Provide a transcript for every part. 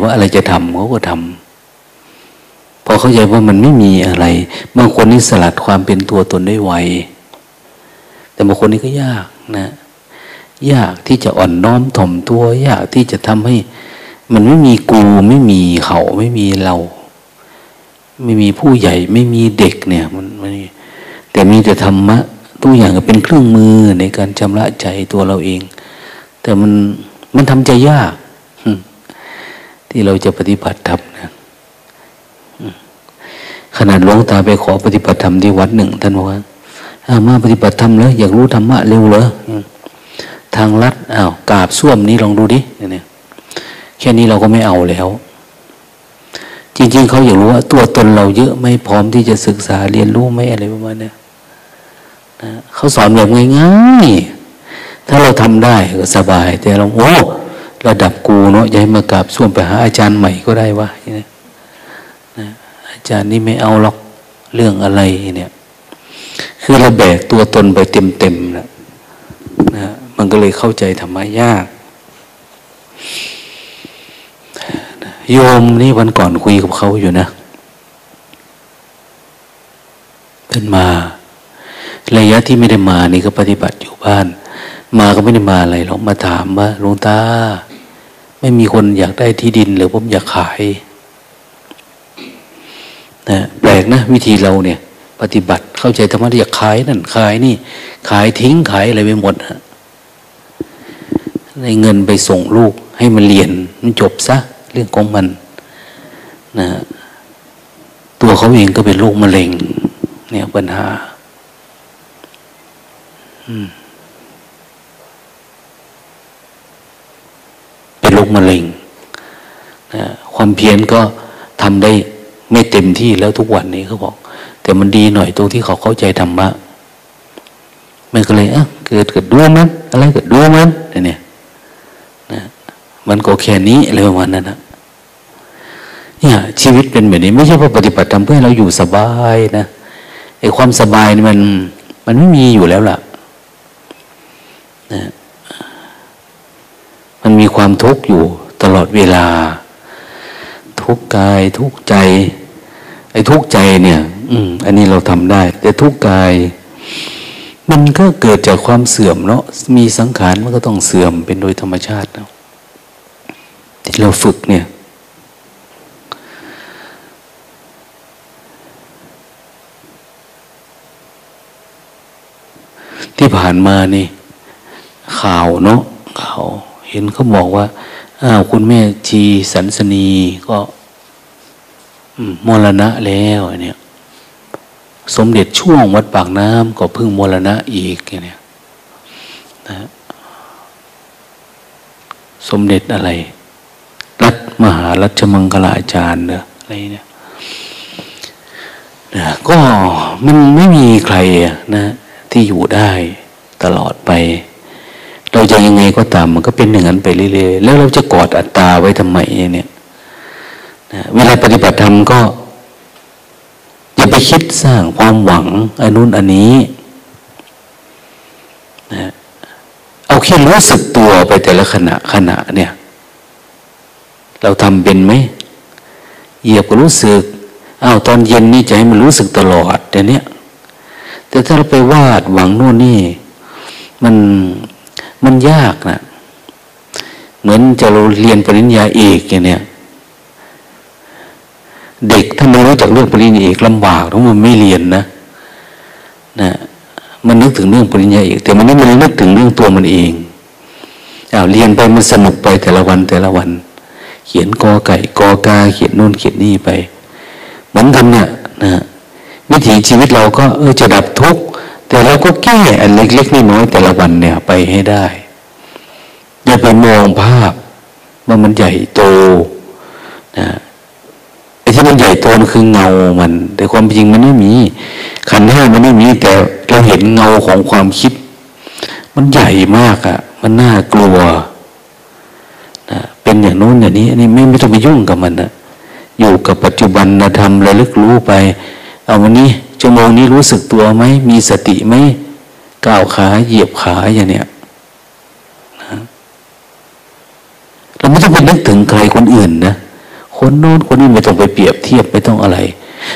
ว่าอะไรจะทำเขาก็ทำพอเข้าใจว่ามันไม่มีอะไร บางคนนี่สลัดความเป็นตัวตนได้ไว แต่บางคนนี่ก็ยากนะ ยากที่จะอ่อนน้อมถ่อมตัว ยากที่จะทำให้ มันไม่มีกูไม่มีเขาไม่มีเรา ไม่มีผู้ใหญ่ไม่มีเด็กเนี่ย มันมันแต่มีแต่ธรรมะทุกอย่างก็เป็นเครื่องมือในการชำระใจตัวเราเอง แต่มันมันทำใจยาก ที่เราจะปฏิบัติธรรมนะขนาดหลวงตาไปขอปฏิบัติธรรมที่วัดหนึ่งท่านบอกว่ามาปฏิบัติธรรมแล้วอยากรู้ธรรมะเร็วเหรอทางลัดอ้าวกาบส้วมนี้ลองดูดิเนี่ยแค่นี้เราก็ไม่เอาแล้ว จริง ๆเขาอยากรู้ว่า ตัวตนเราเยอะไม่พร้อมที่จะศึกษาเรียนรู้ไหมอะไรประมาณนี้นะเขาสอนแบบง่ายๆถ้าเราทำได้ก็สบาย แต่เราโอ้ ระดับกูเนาะย้ายมากราบส้วมไปหาอาจารย์ใหม่ก็ได้วะนะอาจารย์นี่ไม่เอาหรอกเรื่องอะไรเนี่ยคือเราแบกตัวตนไปเต็มๆนะนะมันก็เลยเข้าใจธรรมะยากโยมนี่วันก่อนคุยกับเขาอยู่นะเป็นมา ระยะที่ไม่ได้มานี่ก็ปฏิบัติอยู่บ้าน มาก็ไม่ได้มาอะไรหรอกมาถามว่าหลวงตา ไม่มีคนอยากได้ที่ดิน หรือผมอยากขายนะแปลกนะ วิธีเราเนี่ย ปฏิบัติเข้าใจธรรมะอยากขายนั่นขายนี่ ขายทิ้งขายอะไรไปหมดฮะในเงินไปส่งลูกให้มันเรียนมันจบซะเรื่องของมันนะตัวเขาเองก็เป็นโรคมะเร็ง เนี่ยปัญหาเป็นโร คมะเร็งนะความเพียรก็ทำได้ไม่เต็มที่แล้วทุกวันนี้เขาบอก แต่มันดีหน่อยตรงที่เขาเข้าใจธรรมะมันก็เลยอะเกิดเกิดด้วมันอะไรเกิดด้วมันเนี่ยนะมันก็แค่นี้อะไรประมาณนั้นนะเนี่ยชีวิตเป็นแบบนี้ ไม่ใช่ว่าปฏิบัติทำเพื่อให้เราอยู่สบายนะไอ้ความสบายนี่มัน มันไม่มีอยู่แล้วล่ะนะ มันมีความทุกข์อยู่ตลอดเวลา ทุกกายทุกใจ ไอ้ทุกใจเนี่ย อืม อันนี้เราทำได้ แต่ทุกกาย มันก็เกิดจากความเสื่อมเนาะมีสังขารมันก็ต้องเสื่อมเป็นโดยธรรมชาติเนาะที่เราฝึกเนี่ยที่ผ่านมานี่ ข่าวเนาะข่าว เห็นเขาบอกว่าอ้าวคุณแม่จีสันสนีก็มรณะแล้วเนี่ย สมเด็จช่วงวัดปากน้ำก็พึ่งมรณะอีกเนี่ยนะสมเด็จอะไร รัฐมหารัชมังคลาจารย์เนอะอะไรเนี่ยนะก็มันไม่มีใครนะที่อยู่ได้ตลอดไป เราจะยังไงก็ตามมันก็เป็นอย่างนั้นไปเรื่อยๆแล้วเราจะกอดอัตตาไว้ทำไมเนี่ยนะเวลาปฏิบัติธรรมก็อย่าไปคิดสร้างความหวังอันนู้นอันนี้นะเอาแค่รู้สึกตัวไปแต่ละขณะขณะเนี่ย เราทำเป็นไหมเหยียบก็รู้สึกอ้าวตอนเย็นนี่จะให้มันรู้สึกตลอดแต่เนี้ยแต่ถ้าเราไปวาดหวังโน่นนี่ มัน มันยากนะเหมือนจะเราเรียนปริญญาเอกอย่างเนี้ยเด็กถ้าไม่รู้จักเรื่องปริญญาเอกลำบากเพราะมันไม่เรียนนะนะมันนึกถึงเรื่องปริญญาเอกแต่มันไม่มันนึกถึงเรื่องตัวมันเองเอาเรียนไปมันสนุกไปแต่ละวันแต่ละวัน เขียนกอไก่กอกาเขียนนู่นเขียนนี่ไปเหมือนกันเนี่ยนะวิถีชีวิตเราก็เออจะดับทุกข์ แต่เราก็แก้อันเล็กๆน้อยๆแต่ละวันเนี่ยไปให้ได้ อย่าไปมองภาพว่ามันใหญ่โตนะไอ้ที่มันใหญ่โตมันคือเงามัน แต่ความจริงมันไม่มี ขันห้ามันไม่มี แต่เราเห็นเงาของความคิด มันใหญ่มากอะ่ะ มันน่ากลัวนะเป็นอย่างโน้นอย่างนี้อันนี้ไม่ไม่ต้องไปยุ่งกับมันนะอยู่กับปัจจุบันนะทำระลึกรู้ไป เอาวันนี้ชั่วโมงนี้รู้สึกตัวไหมมีสติไหมก้าวขาเหยียบขาอย่างเนี้ยนะเราไม่ต้องไปนึกถึงใครคนอื่นนะคนโน้นคนนี้ไม่ต้องไปเปรียบเทียบไม่ต้องอะไร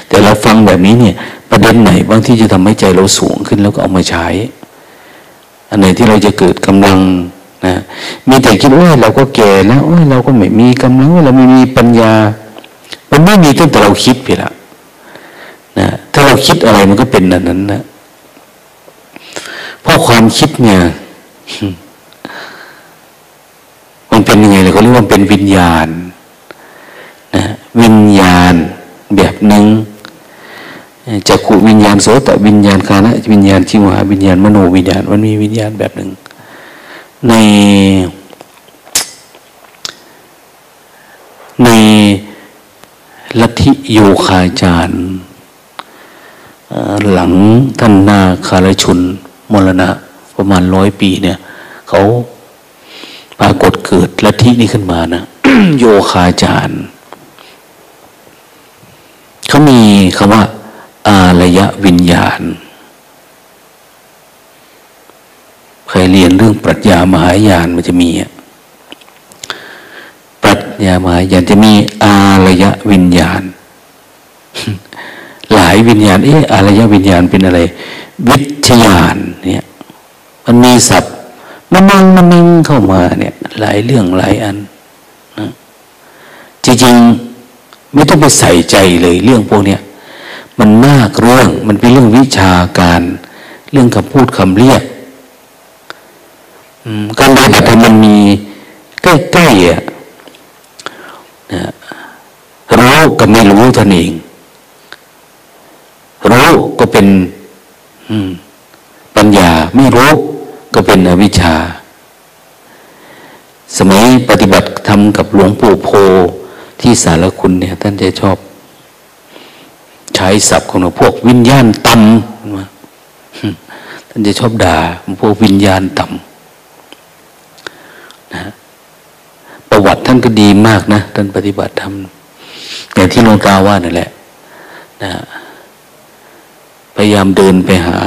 แต่เราฟังแบบนี้เนี่ย ประเด็นไหนบางที่จะทำให้ใจเราสูงขึ้นแล้วก็เอามาใช้ อันไหนที่เราจะเกิดกำลังนะมีแต่คิดว่าเราก็แก่แล้วเราก็ไม่มีกำลังเราไม่มีปัญญา มันไม่มีตั้งแต่เราคิดไปละนะ เราคิดอะไรมันก็เป็นนั้นนั้นนะเพราะความคิดเนี่ย มันเป็นยังไงเลยเขาเรียกว่าเป็นวิญญาณนะวิญญาณแบบหนึ่งจักขุวิญญาณโสตวิญญาณคานะวิญญาณชิวหาวิญญาณมโนวิญญาณ มันมีวิญญาณแบบหนึ่งในในลัทธิโยคาจารย์ หลังท่านนาคารชุนมรณะ ประมาณร้อยปีเนี่ยเขาปรากฏเกิดลัทธินี้ขึ้นมานะโยคาจารย์เขามีคำว่า อารยวิญญาณเคยเรียนเรื่องปรัชญามหายานมันจะมีปรัชญามหายานจะมีอารยวิญญาณ หลายวิญญาณ เอออารยวิญญาณเป็นอะไร วิทยานเนี่ยมันมีศัพท์มันมังมันมิงเข้ามาเนี่ยหลายเรื่องหลายอันนะจริงๆไม่ต้องไปใส่ใจเลยเรื่องพวกเนี้ยมันมากเรื่องมันเป็นเรื่องวิชาการ เรื่องคำพูดคำเรียกการปฏิบัติธรรมมันมีใกล้ๆอะรู้กับไม่รู้ท่านเอง ก็เป็นปัญญาไม่รู้ก็เป็นอวิชชา สมัยปฏิบัติธรรมกับหลวงปู่โพที่สารคุณเนี่ย ท่านจะชอบ ใช้ศัพท์ของพวกวิญญาณต่ำท่านจะชอบด่าพวกวิญญาณต่ำนะประวัติท่านก็ดีมากนะ ท่านปฏิบัติธรรมอย่างที่หลวงตาว่านั่นแหละ นะ พยายามเดินไปหา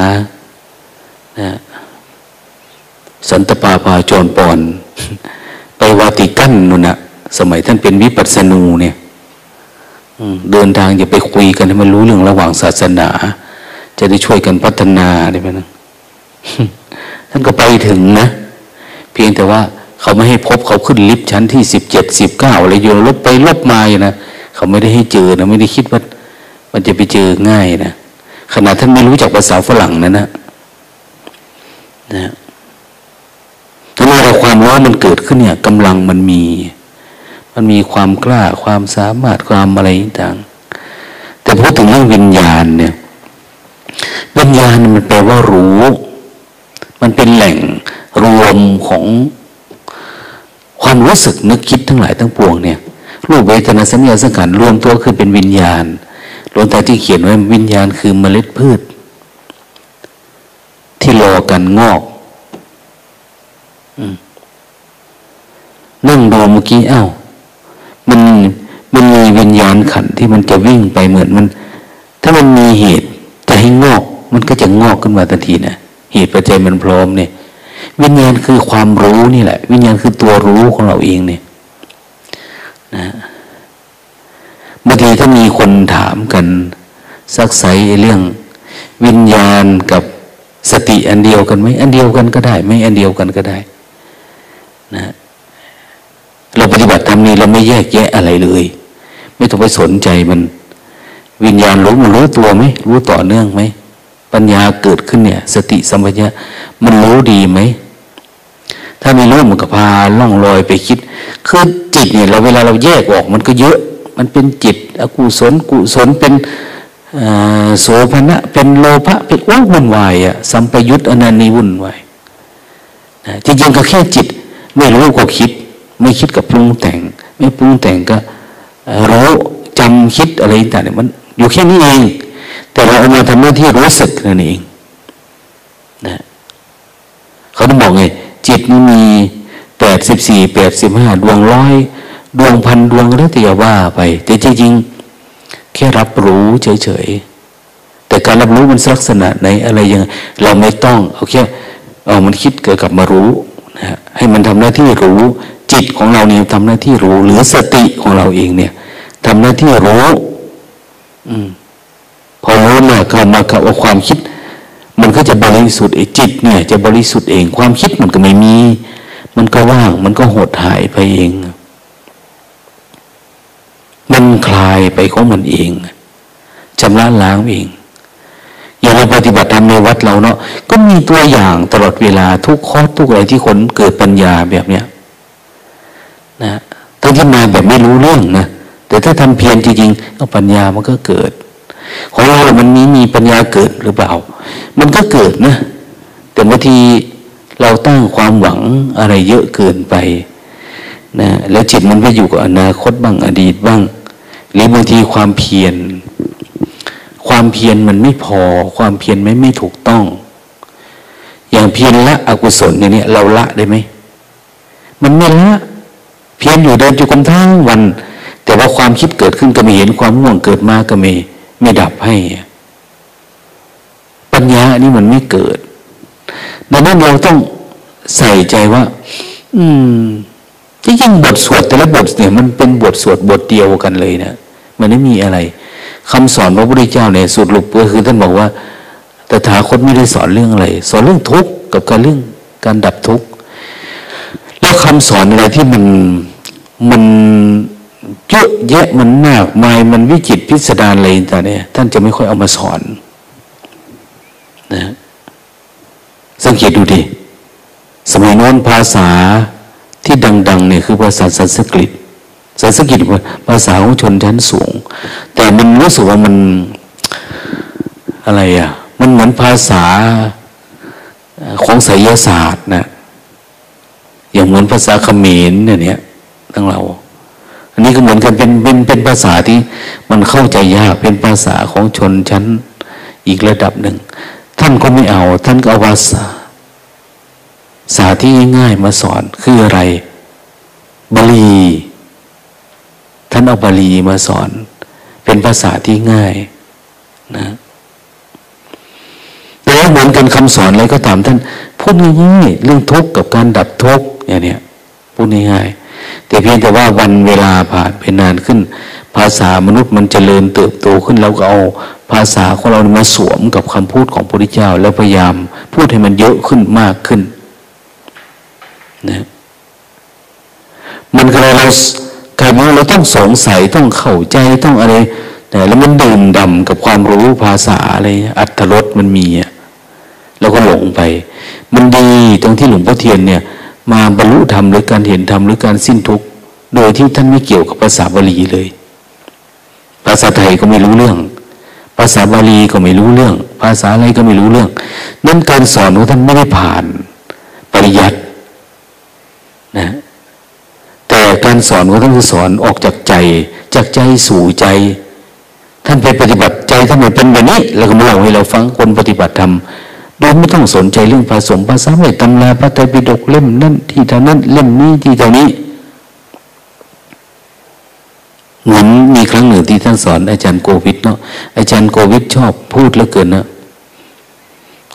นะสันตปาพาจรปอน ไปวาติกันนู่นนะสมัยท่านเป็นวิปัสสนูเนี่ยเดินทางอย่าไปคุยกันให้มันรู้เรื่องระหว่างศาสนา จะได้ช่วยกันพัฒนาได้ไหมนะท่านก็ไปถึงนะ เพียงแต่ว่าเขาไม่ให้พบเขาขึ้นลิฟต์ชั้นที่สิบเจ็ดสิบเก้าอะไรโยนลบไปลบมาอยู่นะเขาไม่ได้ให้เจอนะไม่ได้คิดว่า มันจะไปเจอง่ายนะ ขนาดท่านไม่รู้จักภาษาฝรั่งนะนะนะถ้าเมื่ความร้อนมันเกิดขึ้นเนี่ยกำลังมันมี มันมีความกล้าความสามารถความอะไรต่างแต่พูดถึงเรื่องวิญญาณเนี่ย วิญญาณมันแปลว่ารู้ มันเป็นแหล่งรวมของความรู้สึกนึกคิดทั้งหลายทั้งปวงเนี่ยรูปเวทนาสัญญาสังขารรวมตัวคือเป็นวิญญาณ ลวงตาที่เขียนไว้วิญญาณคือเมล็ดพืช ที่รอกันงอกนั่งดูเมื่อกี้อ้าวมันมันมีวิญญาณขันที่มันจะวิ่งไปเหมือนมัน ถ้ามันมีเหตุจะให้งอก มันก็จะงอกขึ้นมาทันทีนะเหตุปัจจัยมันพร้อมเนี่ย วิญญาณคือความรู้นี่แหละ วิญญาณคือตัวรู้ของเราเองเนี่ย นะ ทีถ้ามีคนถามกันสักไซเรื่องวิญญาณกับสติอันเดียวกันไหมอันเดียวกันก็ได้ ไม่อันเดียวกันก็ได้นะเราปฏิบัติธรรมนี้เราไม่แยกแยะอะไรเลย ไม่ต้องไปสนใจมัน วิญญาณรู้มันรู้ตัวไหมรู้ต่อเนื่องไหมปัญญาเกิดขึ้นเนี่ย สติสัมปชัญญะมันรู้ดีไหมถ้าไม่รู้มันก็พาล่องลอยไปคิด คือจิตเนี่ยเราเวลาเราแยกออกมันก็เยอะ มันเป็นจิต อกุศลกุศลเป็นโสภณะเป็นโลภะเป็นว้วุ่นวายอะสัมปยุตอนันนีวุ่นวายจริงๆก็แค่จิต ไม่รู้ก็คิด ไม่คิดกับปรุงแต่ง ไม่ปรุงแต่งก็รู้จำคิดอะไรต่างๆมันอยู่แค่นี้เอง แต่เราเอามาทำหน้าที่รู้สึกนั่นเองนะเขาต้องบอกไงจิตนี่มีแปดสิบสี่แปดสิบห้าดวงร้อย ดวงพันดวงแล้วแต่ว่าไป แต่จริงๆแค่รับรู้เฉยๆ แต่การรับรู้มันลักษณะไหนอะไรยังเราไม่ต้องเอาแค่เอามันคิดเกิดกับมารู้นะฮะให้มันทำหน้าที่รู้ จิตของเราเนี่ยทำหน้าที่รู้ หรือสติของเราเองเนี่ยทำหน้าที่รู้ อืมพอรู้มาเข้ามากับว่าความคิด มันก็จะบริสุทธิ์ไอ้จิตเนี่ย จะบริสุทธิ์เองความคิดมันก็ไม่มี มันก็ว่าง มันก็หดหายไปเอง มันคลายไปของมันเองชำระล้างเองอย่างเราปฏิบัติธรรมในวัดเราเนาะก็มีตัวอย่างตลอดเวลาทุกข้อทุกอะไรที่คนเกิดปัญญาแบบเนี้ยนะทั้งที่มาแบบไม่รู้เรื่องนะแต่ถ้าทำเพียรจริงๆก็ปัญญามันก็เกิด ของเรามันนี้มีปัญญาเกิดหรือเปล่า มันก็เกิดนะ แต่บางทีเราตั้งความหวังอะไรเยอะเกินไปนะแล้วจิตมันไปอยู่กับอนาคตบ้างอดีตบ้าง หรือบางทีความเพียร ความเพียรมันไม่พอ ความเพียรไม่ไม่ถูกต้อง อย่างเพียรละอกุศลอย่างนี้เราละได้ไหม มันไม่ละเพียรอยู่เดินอยู่กันทั้งวัน แต่ว่าความคิดเกิดขึ้นก็ไม่เห็นความง่วงเกิดมาก็ไม่ไม่ดับให้ ปัญญาอันนี้มันไม่เกิด ดังนั้นเราต้องใส่ใจว่า อืมที่ยิ่งบทสวดแต่ละบทเนี่ยมันเป็นบทสวดบทเดียวกันเลยเนะ มันไม่มีอะไรคำสอนพระพุทธเจ้าเนี่ยสุดลุกก็คือท่านบอกว่าแต่ถาคตไม่ได้สอนเรื่องอะไร สอนเรื่องทุกข์กับการเรื่องการดับทุกข์แล้วคำสอนอะไรที่มันมันเยอะแยะมันมากมายมันวิจิตพิสดารอะไรต่างเนี่ย ท่านจะไม่ค่อยเอามาสอนนะสังเกตดูดิสมัยโน้นภาษาที่ดัง ๆ เนี่ยคือภาษาสันสกฤต สันสกฤตภาษาของชนชั้นสูง แต่มันรู้สึกว่ามันอะไรอะ มันเหมือนภาษาของไสยศาสตร์นะอย่างเหมือนภาษาเขมรเนี่ยทั้งเรา อันนี้ก็เหมือนกันเป็นเป็นเป็นภาษาที่มันเข้าใจยากเป็นภาษาของชนชั้นอีกระดับหนึ่ง ท่านก็ไม่เอา ท่านก็เอาภาษาศาสตร์ที่ง่ายๆมาสอนคืออะไรบาลี ท่านเอาบาลีมาสอน เป็นภาษาที่ง่ายนะแล้วเหมือนกันคำสอนอะไรก็ตามท่านพูดง่ายๆเรื่องทุกข์กับการดับทุกข์อย่างเนี้ยพูดง่ายๆแต่เพียงแต่ว่าวันเวลาผ่านไปนานขึ้น ภาษามนุษย์มันจเจริญเติบโตขึ้นเราก็เอาภาษาของเรามาสวมกับคำพูดของพระพุทธเจ้า แล้วพยายามพูดให้มันเยอะขึ้นมากขึ้นนะมันก็เลยเรา กลายเป็นเราต้องสงสัยต้องเข้าใจต้องอะไร แต่แล้วมันดื่มดำกับความรู้ภาษาอะไรอัตรสมันมีอะเราก็หลงไป มันดีตรงที่หลวงพ่อเทียนเนี่ย มาบรรลุธรรมหรือการเห็นธรรมหรือการสิ้นทุกข์โดยที่ท่านไม่เกี่ยวกับภาษาบาลีเลย ภาษาไทยก็ไม่รู้เรื่อง ภาษาบาลีก็ไม่รู้เรื่อง ภาษาอะไรก็ไม่รู้เรื่อง นั่นการสอนของท่านไม่ได้ผ่านปริยัตินะแต่ การสอนของท่านคือสอนออกจากใจ จากใจสู่ใจ ท่านไปปฏิบัติใจท่านเป็นแบบนี้แล้วก็มาเล่าให้เราฟังคนปฏิบัติธรรมโดยไม่ต้องสนใจเรื่องผสมภาษาไม่ตำราพระไตรปิฎกเล่มนั่นที่เท่านั้นเล่มนี้ที่เท่านี้เหมือนมีครั้งหนึ่งที่ท่านสอนอาจารย์โกวิทเนาะอาจารย์โกวิทชอบพูดเหลือเกินนะ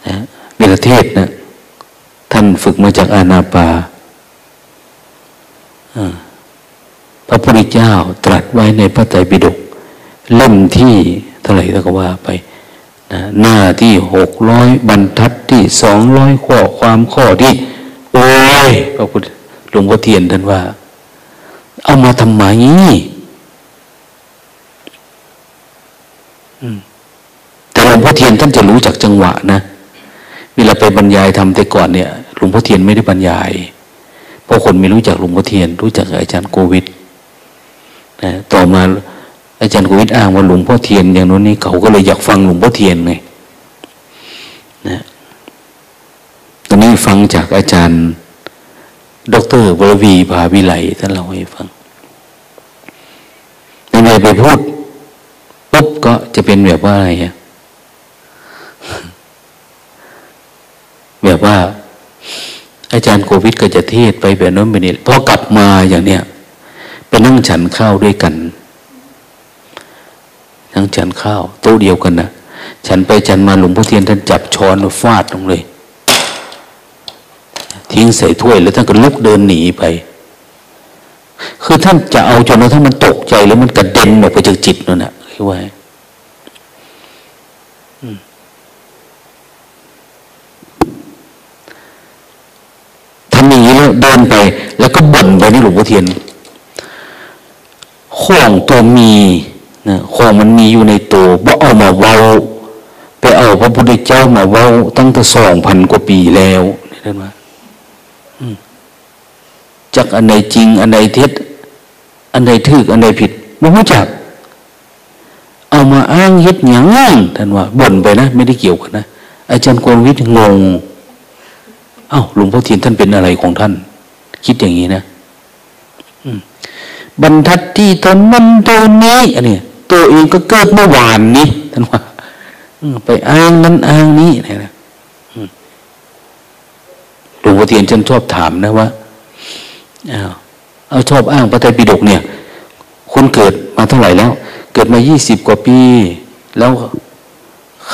นะเวลาเทศนะท่านฝึกมาจากอานาปา พระพุทธเจ้าตรัสไว้ในพระไตรปิฎกเล่มที่เท่าไหร่ก็ว่าไปนะหน้าที่หกร้อยบรรทัดที่สองร้อยข้อความข้อที่โอ้ยพระพุทธหลวงพ่อเทียนท่านว่า เอามาทำไมแต่หลวงพ่อเทียนท่านจะรู้จักจังหวะนะเวลาไปบรรยายทำแต่ก่อนเนี่ยหลวงพ่อเทียนไม่ได้บรรยาย เพราะคนไม่รู้จักหลวงพ่อเทียน รู้จักอาจารย์โควิด นะต่อมาอาจารย์โควิดอ้างว่าหลวงพ่อเทียนอย่างนู้นนี่เขาก็เลยอยากฟังหลวงพ่อเทียนไงนะตอนนี้ฟังจากอาจารย์ ดรวรวีภาวิไลท่านเล่าให้ฟังในไหนไปพูดปุ๊บก็จะเป็นแบบว่าอะไรอะแบบว่า อาจารย์โควิดก็จะเทศไปแบบนั้นไปนี่พอกลับมาอย่างเนี้ย ไปนั่งฉันข้าวด้วยกัน นั่งฉันข้าวโต๊ะเดียวกันนะฉันไปฉันมาหลวงพ่อเทียนท่านจับช้อนฟาดลงเลย ทิ้งใส่ถ้วยแล้วท่านก็ลุกเดินหนีไป คือท่านจะเอาจนกระทั่งมันตกใจแล้วมันกระเด็นออกไปจากจิตนั่นแหละคือว่าทำอย่างนี้แล้วเดินไป แล้วก็บ่นไปนี่หลวงพ่อเทียน ข้องตัวมีนะข้องมันมีอยู่ในตัวบ่เอามาเว้า ไปเอาพระพุทธเจ้ามาเว้า ตั้งแต่สองพันกว่าปีแล้วนี่ท่านว่าจากอันไหนจริง อันไหนเท็จ อันไหนถูกอันไหนผิดไม่รู้จัก เอามาอ้างยึดหยังท่านว่าบ่นไปนะ ไม่ได้เกี่ยวกันนะอาจารย์โกวิทย์งงเอ้าหลวงพ่อเทียนท่านเป็นอะไรของท่าน คิดอย่างนี้นะ บรรทัดที่ตอนนั้นตอนนี้อันนี้ตัวเองก็เกิดเมื่อวานนี้ท่านว่าไปอ้างนั้นอ้างนี้นะหลวงพ่อเทียนฉันชอบถามนะว่าเอาชอบอ้างพระไตรปิฎกเนี่ยคุณเกิดมาเท่าไหร่แล้ว เกิดมายี่สิบกว่าปี แล้ว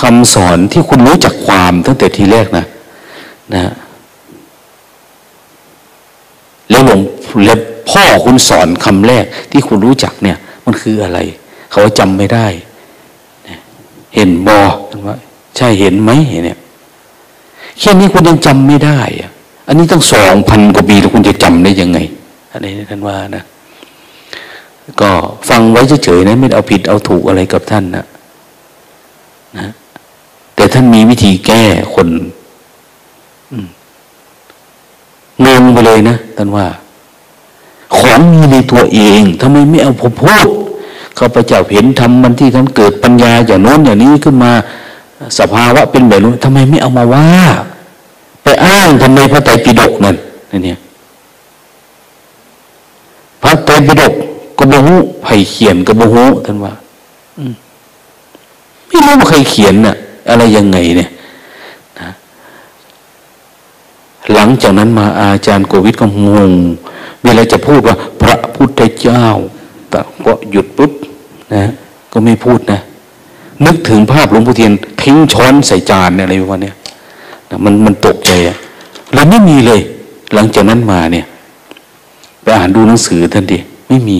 คำสอนที่คุณรู้จักความตั้งแต่ทีแรกนะ นะ แล้วหลวงแล้ว พ่อคุณสอนคำแรกที่คุณรู้จักเนี่ย มันคืออะไร เขาจำไม่ได้ เห็นบอว่าใช่เห็นไหมเนี่ยแค่นี้คุณยังจำไม่ได้อะอันนี้ตั้งสองพันกว่าปีแล้วคุณจะจำได้ยังไงอันนี้ท่านว่านะก็ฟังไว้เฉยๆนะไม่เอาผิดเอาถูกอะไรกับท่านนะนะ แต่ท่านมีวิธีแก้คนงงไปเลยนะท่านว่า ของมีในตัวเองทำไมไม่เอาผมพูดข้าพเจ้าเห็นทำมันที่ท่านเกิดปัญญาอย่างโน้นอย่างนี้ขึ้นมาสภาวะเป็นแบบนู้นทำไมไม่เอามาว่า ไปอ้างทำไมพระไตรปิฎกนั่นนี่เนี่ยพระไตรปิฎกก็บหูไผ่เขียนก็บหูท่านว่าไม่รู้ว่าใครเขียนน่ะ อะไรยังไงเนี่ยหลังจากนั้นมาอาจารย์โกวิทก็งง เวลาจะพูดว่า พระพุทธเจ้าแต่ก็หยุดปุ๊บนะก็ไม่พูดนะ นึกถึงภาพหลวงพ่อเทียนทิ้งช้อนใส่จานอะไรประมาณนี้มันมันตกใจอะเราไม่มีเลย หลังจากนั้นมาเนี่ยไปอ่านดูหนังสือท่านดิไม่มี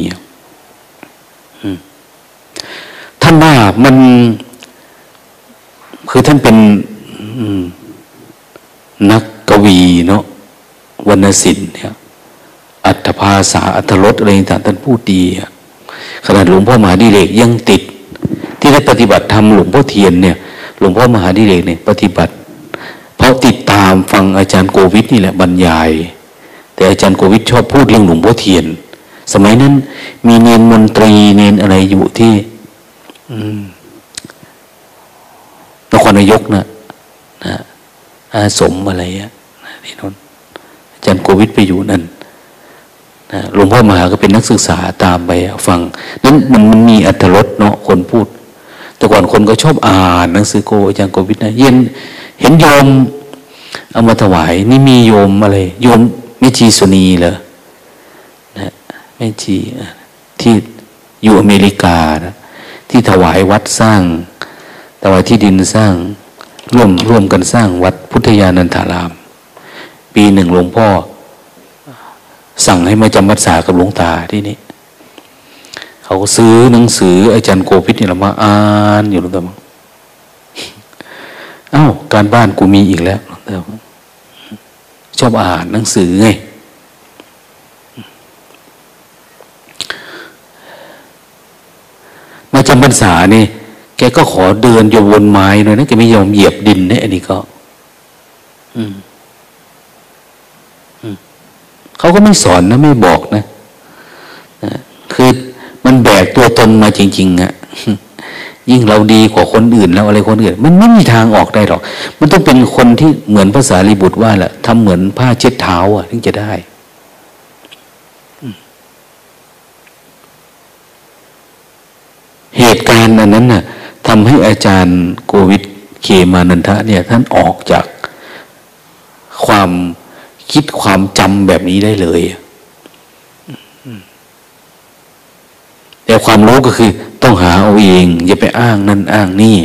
ท่านว่ามัน คือท่านเป็นนักกวีเนาะวรรณศิลป์เนี่ย อัตภาษาอัตรสอะไรต่างท่านพูดดีขนาดหลวงพ่อมหาดิเรกยังติด ที่ได้ปฏิบัติธรรมหลวงพ่อเทียนเนี่ย หลวงพ่อมหาดิเรกเนี่ยปฏิบัติ เพราะติดตามฟังอาจารย์โกวิทนี่แหละบรรยาย แต่อาจารย์โกวิทชอบพูดเรื่องหลวงพ่อเทียน สมัยนั้น มีเนนมนตรีเนนอะไรอยู่ที่นครนายกนะนะอาสมอะไรอะที่นนอาจารย์โกวิทไปอยู่นั่น นะหลวงพ่อมหาก็เป็นนักศึกษาตามไปฟัง นั้นมันมันมีอัตรสเนาะคนพูด แต่ก่อนคนก็ชอบอ่านหนังสือโกอาจารย์โกวิทนะเย็นเห็นโยมเอามาถวาย นี่มีโยมอะไร โยมไม่ชีสุนีเหรอนะไม่ชีที่อยู่อเมริกานะที่ถวายวัดสร้างถวายที่ดินสร้างร่วมร่วมกันสร้างวัดพุทธยานันทาราม ปีหนึ่งหลวงพ่อ สั่งให้มาจำพรรษากับหลวงตาที่นี่เขาซื้อหนังสืออาจารย์โกพิษนี่เรามาอ่านอยู่หลวงตาอ้าวการบ้านกูมีอีกแล้วชอบอ่านหนังสือไงมาจำพรรษานี่แกก็ขอเดินโยนไม้หน่อยนะแกไม่ยอมเหยียบดินเนี่ยอันนี้ก็ เขาก็ไม่สอนนะไม่บอกนะคือมันแบกตัวตนมาจริงๆอะยิ่งเราดีกว่าคนอื่นแล้วอะไรคนอื่น มันไม่มีทางออกได้หรอก มันต้องเป็นคนที่เหมือนภาษาลิบุตรว่าแหละทำเหมือนผ้าเช็ดเท้าอะถึงจะได้เหตุการณ์อันนั้นน่ะทำให้อาจารย์โกวิทเคมานันทะเนี่ย ท่านออกจากความ คิดความจำแบบนี้ได้เลยแต่ความรู้ก็คือต้องหาเอาเอง อย่าไปอ้างนั่นอ้างนี่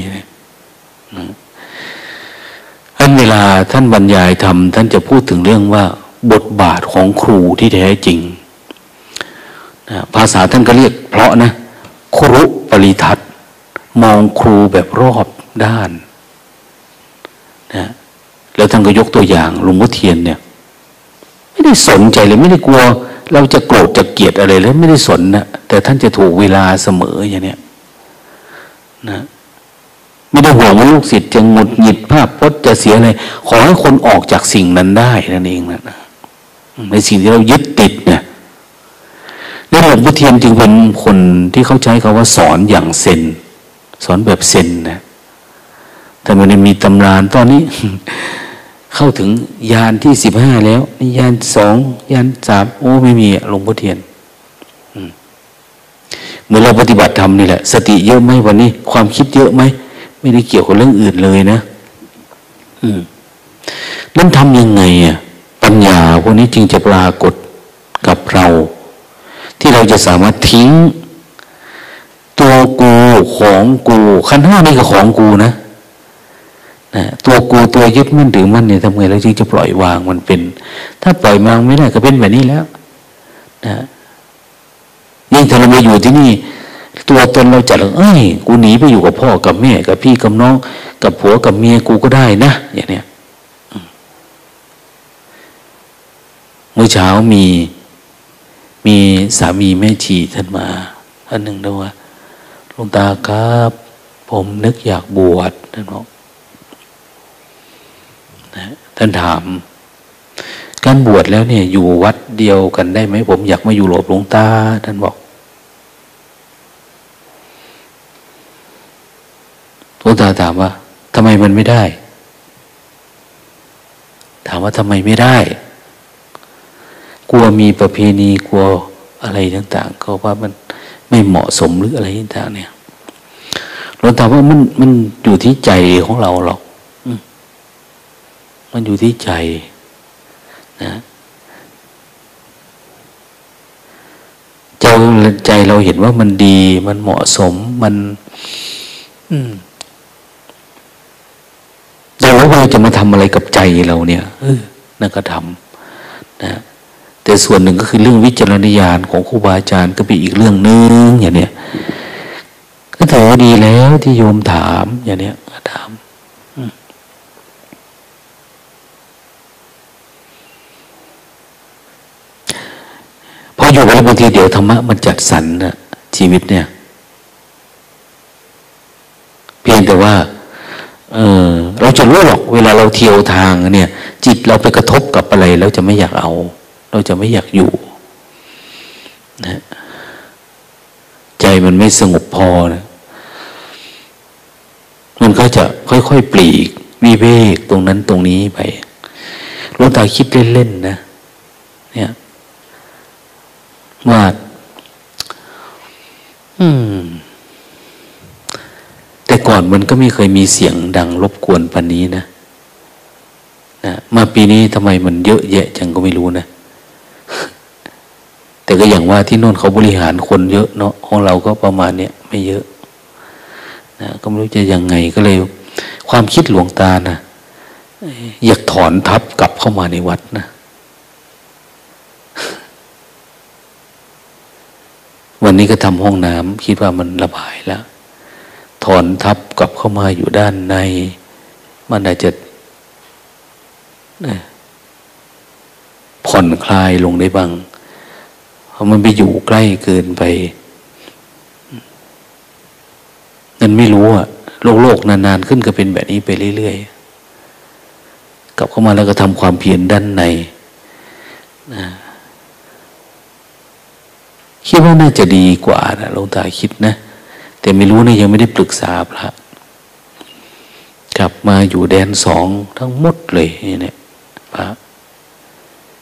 ท่านเวลาท่านบรรยายธรรมท่านจะพูดถึงเรื่องว่า บทบาทของครูที่แท้จริงภาษาท่านก็เรียก เพราะนะครุปริทัศมองครูแบบรอบด้านนะแล้วท่านก็ยกตัวอย่างหลวงพ่อเทียนเนี่ย ไม่ได้สนใจเลยไม่ได้กลัว เราจะโกรธจะเกลียดอะไรเลยไม่ได้สนนะแต่ท่านจะถูกเวลาเสมออย่างเนี้ยนะไม่ได้ห่วงว่าลูกศิษย์จะงดหงิดภาพพจน์จะเสียอะไรขอให้คนออกจากสิ่งนั้นได้นั่นเองนะในสิ่งที่เรายึดติดเนี่ยในหลวงพ่อเทียนจึงเป็นคนที่เขาใช้คาว่าสอนอย่างเซนสอนแบบเซนนะแต่มันมีตำรานตอนนี้ เข้าถึงยานที่สิบห้าแล้วนี่ยานสองยานสามโอ้ไม่มีหลวงพ่อเทียนเหมือนเราปฏิบัติธรรมนี่แหละ สติเยอะไหมวันนี้ ความคิดเยอะไหมไม่ได้เกี่ยวกับเรื่องอื่นเลยนะ อืมนั่นทำยังไงอะปัญญาพวกนี้จึงจะปรากฏกับเรา ที่เราจะสามารถทิ้ง ตัวกูของกูขันห้านี่ก็ของกูนะ นะตัวกูตัวยึดมั่นถือมั่นเนี่ยทำไงเราจึงจะปล่อยวางมันเป็น ถ้าปล่อยวางไม่ได้ก็เป็นแบบนี้แล้วนะยิ่งถ้าเรามาอยู่ที่นี่ ตัวตนเราจัดเอ้ยกูหนีไปอยู่กับพ่อกับแม่ กับพี่กับน้อง กับผัวกับเมียกูก็ได้นะอย่างเนี้ยเมื่อเช้ามีมีสามีแม่ชีท่านมาท่านหนึ่งด้วยว่าหลวงตาครับ ผมนึกอยากบวชท่านบอก ท่านถาม การบวชแล้วเนี่ยอยู่วัดเดียวกันได้ไหมผมอยากมาอยู่หลบหลวงตา ท่านบอกหลวงตาถามว่าทำไมมันไม่ได้ ถามว่าทำไมไม่ได้ กลัวมีประเพณีกลัวอะไรต่าง ๆ ก็ว่ามันไม่เหมาะสมหรืออะไรต่างๆเนี่ยเราถาว่ามันมันอยู่ที่ใจของเราหรอก มันอยู่ที่ใจนะใจใจเราเห็นว่ามันดี มันเหมาะสมมัน อืมเราว่าเราจะมาทำอะไรกับใจเราเนี่ยนั่นก็ทำนะ แต่ส่วนหนึ่งก็คือเรื่องวิจารณญาณของครูบาอาจารย์ก็เป็นอีกเรื่องนึงอย่างเนี้ยก็ถือว่าดีแล้วที่โยมถามอย่างเนี้ยถามพ อยู่ไปบางทีเดี๋ยวธรรมะมันจัดสรรนะชีวิตเนี่ย เพียงแต่ว่า เออเราจะรู้หรอกเวลาเราเที่ยวทางเนี่ย จิตเราไปกระทบกับอะไรแล้วจะไม่อยากเอา เราจะไม่อยากอยู่นะใจมันไม่สงบพอนะมันก็จะค่อยๆปลีกวิเวกตรงนั้นตรงนี้ไปหลวงตาคิดเล่นๆนะเนี่ย ว่า อืม แต่ก่อนมันก็ไม่เคยมีเสียงดังรบกวนปันนี้นะนะมาปีนี้ทำไมมันเยอะแยะจังก็ไม่รู้นะแต่ก็อย่างว่าที่โน่นเขาบริหารคนเยอะเนาะของเราก็ประมาณเนี้ยไม่เยอะนะก็ไม่รู้จะยังไงก็เลย ความคิดหลวงตานะอยากถอนทับกลับเข้ามาในวัดนะ วันนี้ก็ทำห้องน้ำคิดว่ามันระบายแล้ว ถอนทับกลับเข้ามาอยู่ด้านใน มันอาจจะผ่อนคลายลงได้บ้าง เพราะมันไปอยู่ใกล้เกินไป นั่นไม่รู้อะโลกโลกนานๆขึ้นก็เป็นแบบนี้ไปเรื่อยๆกลับเข้ามาแล้วก็ทำความเพียรด้านในนะ คิดว่าน่าจะดีกว่านะหลวงตาคิดนะ แต่ไม่รู้นะยังไม่ได้ปรึกษาพระกลับมาอยู่แดนสองทั้งหมดเลยเนี่ยพระ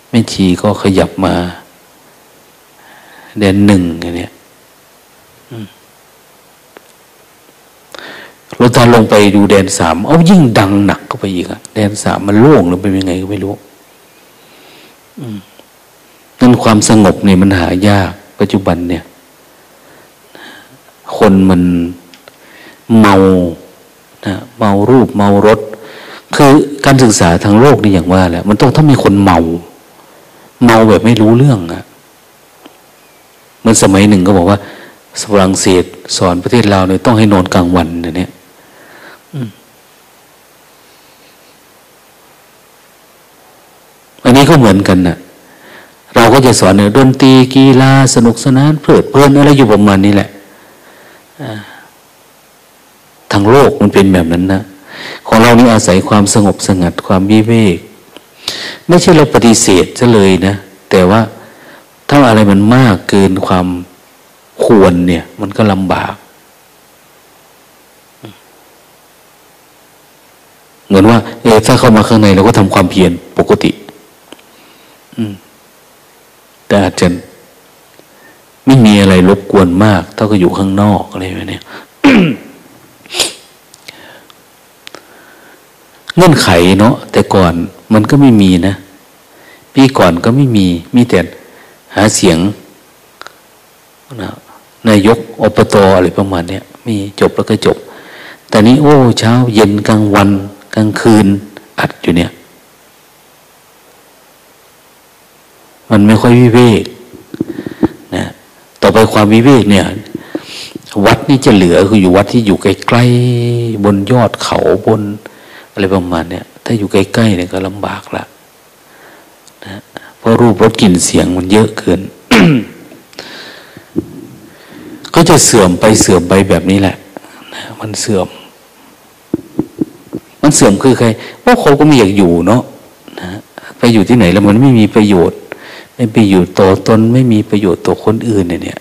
แม่ชีก็ขยับมา แดนหนึ่งอย่างเนี้ยเราตาลงไปดูแดนสามเอายิ่งดังหนักเข้าไปอีกอะแดนสามมันโล่งหรือเป็นยังไงก็ไม่รู้นั่นความสงบเนี่ยมันหายาก ปัจจุบันเนี่ย คนมันเมานะเมารูปเมารถ คือการศึกษาทางโลกนี่อย่างว่าแหละมันต้องถ้ามีคนเมา เมาแบบไม่รู้เรื่องอะเมือนสมัยหนึ่งก็บอกว่าฝรั่งเศสสอนประเทศลาวเนี่ยต้องให้นอนกลางวันเนี่ยอันนี้ก็เหมือนกันนะ เราก็จะสอนเนี่ยดนตรีกีฬาสนุกสนานเพลิดเพลินอะไรอยู่ประมาณนี้แหละทางโลกมันเป็นแบบนั้นนะของเรานี่อาศัยความสงบสงัดความวิเวกไม่ใช่เราปฏิเสธซะเลยนะ แต่ว่าถ้าอะไรมันมากเกินความควรเนี่ย มันก็ลำบาก เหมือนว่า เออถ้าเข้ามาข้างในเราก็ทำความเพียรปกติ แต่อาจจะไม่มีอะไรรบกวนมากเท่ากับอยู่ข้างนอกอะไรแบบนี้เงื่อนไขเนาะแต่ก่อนมันก็ไม่มีนะปีก่อนก็ไม่มี มีแต่หาเสียงนะนายกอบตออะไรประมาณเนี้ยมีจบแล้วก็จบ แต่นี้โอ้ เช้าเย็นกลางวัน กลางคืน อัดอยู่เนี่ย มันไม่ค่อยวิเวกนะต่อไปความวิเวกเนี่ย วัดนี่จะเหลือคืออยู่วัดที่อยู่ใกล้ๆบนยอดเขาบน อะไรประมาณเนี้ยถ้าอยู่ใกล้ๆเนี่ยก็ลำบากละนะเพราะรูปรสกลิ่นเสียงมันเยอะเกิน ก็จะเสื่อมไปเสื่อมไปแบบนี้แหละนะมันเสื่อม มันเสื่อมคือใครเพราเขาก็ไม่อยากอยู่เนาะนะไปอยู่ที่ไหนแล้วมันไม่มีประโยชน์ ไม่ไปอยู่ต่อตนไม่มีประโยชน์ต่อคนอื่นเนี่ย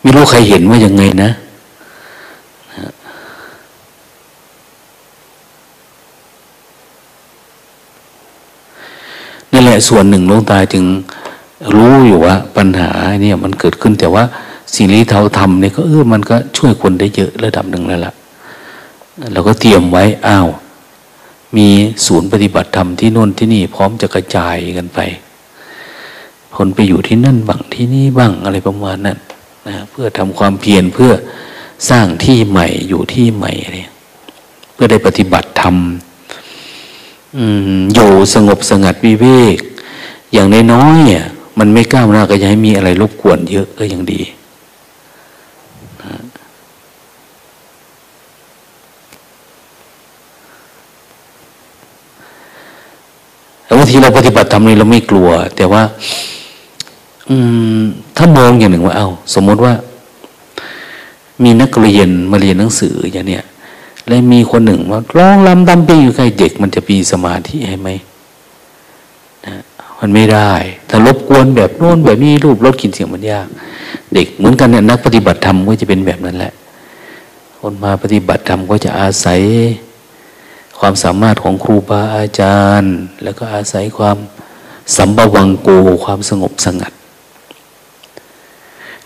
ไม่รู้ใครเห็นว่ายังไงนะนี่แหละส่วนหนึ่งลงตาจึงรู้อยู่ว่า ปัญหาเนี่ยมันเกิดขึ้นแต่ว่าสิ่งที่เราทำเนี่ยก็เออมันก็ช่วยคนได้เยอะระดับหนึ่งแล้วล่ะ เราก็เตรียมไว้อ้าว มีศูนย์ปฏิบัติธรรมที่นู่นที่นี่พร้อมจะกระจายกันไป คนไปอยู่ที่นั่นบ้างที่นี่บ้างอะไรประมาณนั้นนะเพื่อทำความเพียรเพื่อสร้างที่ใหม่อยู่ที่ใหม่อะไรเพื่อได้ปฏิบัติธรรมอยู่สงบสงัดวิเวก อย่างน้อยเนี่ยมันไม่ก้าวหน้าก็จะให้มีอะไรรบกวนเยอะก็ยังดีแต่บาง ที่เราปฏิบัติธรรมนี่เราไม่กลัว แต่ว่า อืม ถ้ามองอย่างหนึ่งว่า เอา้า สมมติว่า มีนักเรียนมาเรียนหนังสืออย่างเนี้ยแล้วมีคนหนึ่งมาร้องลำดำไปอยู่ใกล้เด็กมันจะปีสมาธิให้ไหมนะมันไม่ได้ ถ้ารบกวนแบบโน้นแบบนี้รูปรถกินเสียงมันยาก เด็กเหมือนกันเนี่ยนักปฏิบัติธรรมก็จะเป็นแบบนั้นแหละ คนมาปฏิบัติธรรมก็จะอาศัย ความสามารถของครูบาอาจารย์ แล้วก็อาศัยความสัมบวังโกความสงบสงัด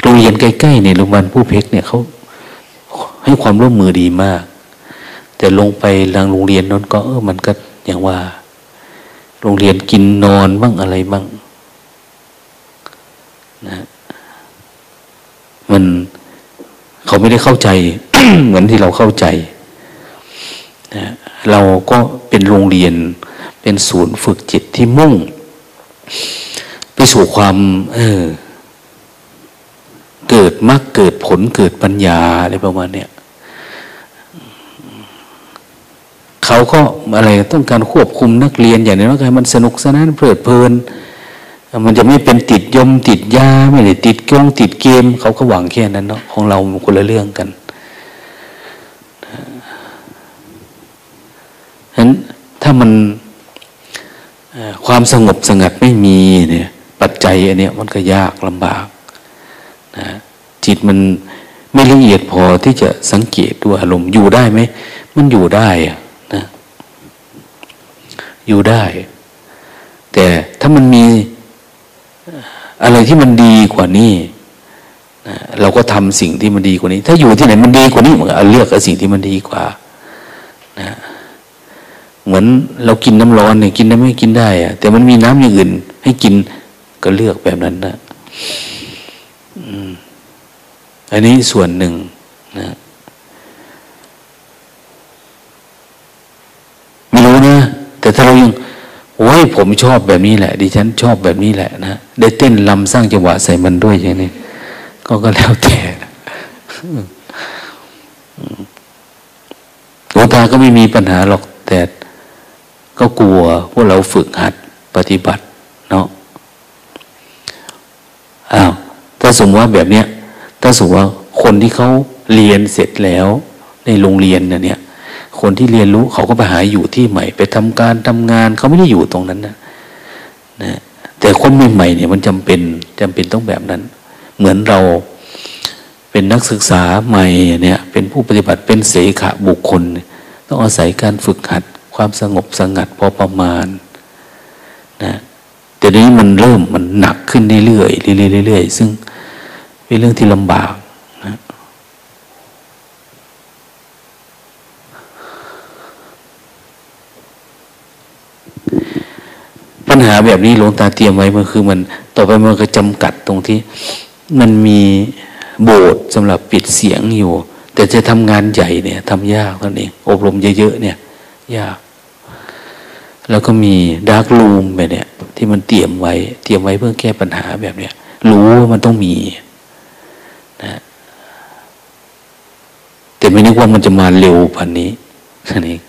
โรงเรียนใกล้ๆในโรงพยาบาลผู้เพกเนี่ยเขาให้ความร่วมมือดีมาก แต่ลงไปทางโรงเรียนนั้นก็เออมันก็อย่างว่า โรงเรียนกินนอนบ้างอะไรบ้างนะมันเขาไม่ได้เข้าใจ เหมือนที่เราเข้าใจ เราก็เป็นโรงเรียน เป็นศูนย์ฝึกจิตที่มุ่ง ไปสู่ความเออเกิดมรรคเกิดผลเกิดปัญญาอะไรประมาณเนี้ยเขาก็อะไรต้องการควบคุมนักเรียนอย่างนี้ว่าให้มันสนุกสนานเพลิดเพลิน มันจะไม่เป็นติดยมติดยาไม่ได้ติดกงติดเกม เขาก็หวังแค่นั้นเนาะของเราคนละเรื่องกัน ฉะนั้นถ้ามันความสงบสงัดไม่มีเนี่ยปัจจัยอันเนี้ยมันก็ยากลำบากนะจิตมันไม่ละเอียดพอที่จะสังเกตตัวอารมณ์อยู่ได้ไหมมันอยู่ได้นะอยู่ได้ แต่ถ้ามันมีอะไรที่มันดีกว่านี้นะเราก็ทำสิ่งที่มันดีกว่านี้ ถ้าอยู่ที่ไหนมันดีกว่านี้มันก็เลือกสิ่งที่มันดีกว่านะ เหมือนเรากินน้ำร้อนเนี่ยกินได้ไม่กินได้อะแต่มันมีน้ำอย่างอื่น ให้กินก็เลือกแบบนั้นนะอันนี้ส่วนหนึ่งนะไม่รู้นะแต่แต่ถ้าเรายังโอ้ยผมชอบแบบนี้แหละ ดิฉันชอบแบบนี้แหละนะได้เต้นลำสร้างจังหวะใส่มันด้วยอย่างนี้ก็ก็แล้วแต่หลวงตาก็ไม่มีปัญหาหรอกแต่ ก็กลัวพวกเราฝึกหัดปฏิบัติเนาะอ้าวถ้าสมมติว่าแบบเนี้ยถ้าสมมติว่าคนที่เขาเรียนเสร็จแล้ว ในโรงเรียนเนี่ยคนที่เรียนรู้เขาก็ไปหาอยู่ที่ใหม่ ไปทำการทำงานเขาไม่ได้อยู่ตรงนั้นนะนะแต่คนใหม่ๆเนี่ยมันจำเป็นจำเป็นต้องแบบนั้น เหมือนเราเป็นนักศึกษาใหม่เนี่ยเป็นผู้ปฏิบัติเป็นเสขะบุคคล ต้องอาศัยการฝึกหัด ความสงบสงัดพอประมาณนะแต่นี้มันเริ่มมันหนักขึ้นเรื่อยๆเรื่อยๆซึ่งเป็นเรื่องที่ลำบากนะปัญหาแบบนี้หลวงตาเตรียมไว้มันคือมัน ต่อไปมันก็จำกัดตรงที่ มันมีโบสถ์สำหรับปิดเสียงอยู่ แต่จะทำงานใหญ่เนี่ยทำยากนั่นเอง อบรมเยอะๆเนี่ย ยาก แล้วก็มีดาร์กรูมแบบเนี้ยที่มันเตรียมไว้ เตรียมไว้เพื่อแก้ปัญหาแบบเนี้ยรู้ว่ามันต้องมีนะแต่ไม่นึกว่ามันจะมาเร็วพันนี้นั่นเอง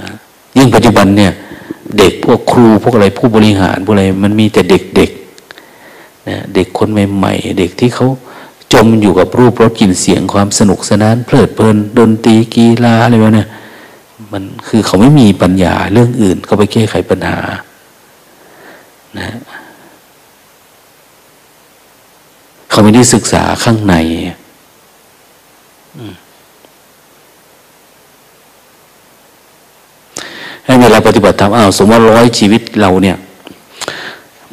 นะยิ่งปัจจุบันเนี่ย เด็กพวกครูพวกอะไรผู้บริหารพวกอะไร มันมีแต่เด็กๆนะเด็กคนใหม่ๆเด็กที่เขาจมอยู่กับรูปรสกลิ่นเสียงความสนุกสนาน เพลิดเพลินดนตรีกีฬาอะไรแบบเนี้ย มันคือเขาไม่มีปัญญาเรื่องอื่น เขาไปแก้ไขปัญหา นะเขาไม่ได้ศึกษาข้างในให้เวลาปฏิบัติธรรมอ้าวสมมติร้อยชีวิตเราเนี่ย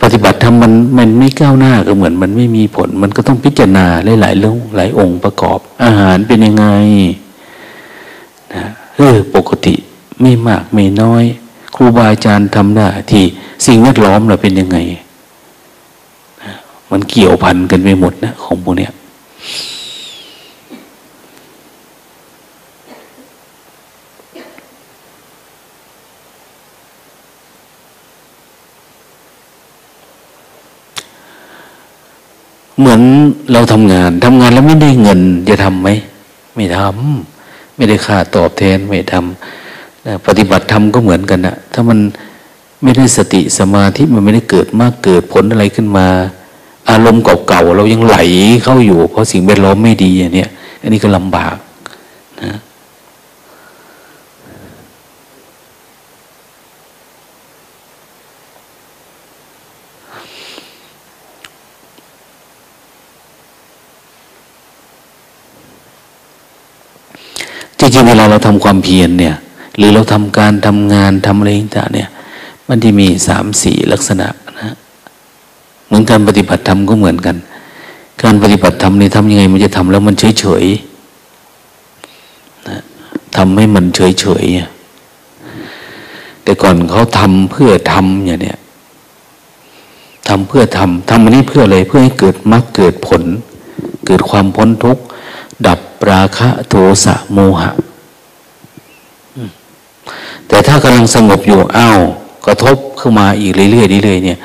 ปฏิบัติธรรมมันมันไม่ก้าวหน้าก็เหมือน มันไม่มีผล มันก็ต้องพิจารณาหลายๆเรื่องหลายองค์ประกอบ อาหารเป็นยังไง นะ เออปกติไม่มากไม่น้อย ครูบาอาจารย์ทำได้ที่สิ่งแวดล้อมเราเป็นยังไง มันเกี่ยวพันกันไปหมดนะ ของพวกเนี้ยเหมือนเราทำงานทำงานแล้วไม่ได้เงิน จะทำไหม ไม่ทำ ไม่ได้ค่าตอบแทนไม่ทำปฏิบัติธรรมก็เหมือนกันนะถ้ามันไม่ได้สติสมาธิมันไม่ได้เกิดมากเกิดผลอะไรขึ้นมา อารมณ์เก่าๆเรายังไหลเข้าอยู่ เพราะสิ่งแวดล้อมไม่ดีอย่างนี้อันนี้ก็ลำบากนะจริงๆ เวลาเราทำความเพียรเนี่ย หรือเราทำการทำงานทำอะไรต่างเนี่ย มันที่มีสามสี่ลักษณะนะมือนการปฏิบัติธรรมก็เหมือนกัน การปฏิบัติธรรมนี่ทำยังไง มันจะทำแล้วมันเฉยเฉยนะทำให้มันเฉยเฉยแต่ก่อนเขาทำเพื่อทำอย่างเนี้ยทำเพื่อทำทำอันนี้เพื่ออะไรเพื่อให้เกิดมรรคเกิดผล เกิดความพ้นทุกข์ดับราคะโทสะโมหะ แต่ถ้ากำลังสงบอยู่อ้าวกระทบเข้ามาอีกเรื่อยๆเรื่อยๆเนี่ย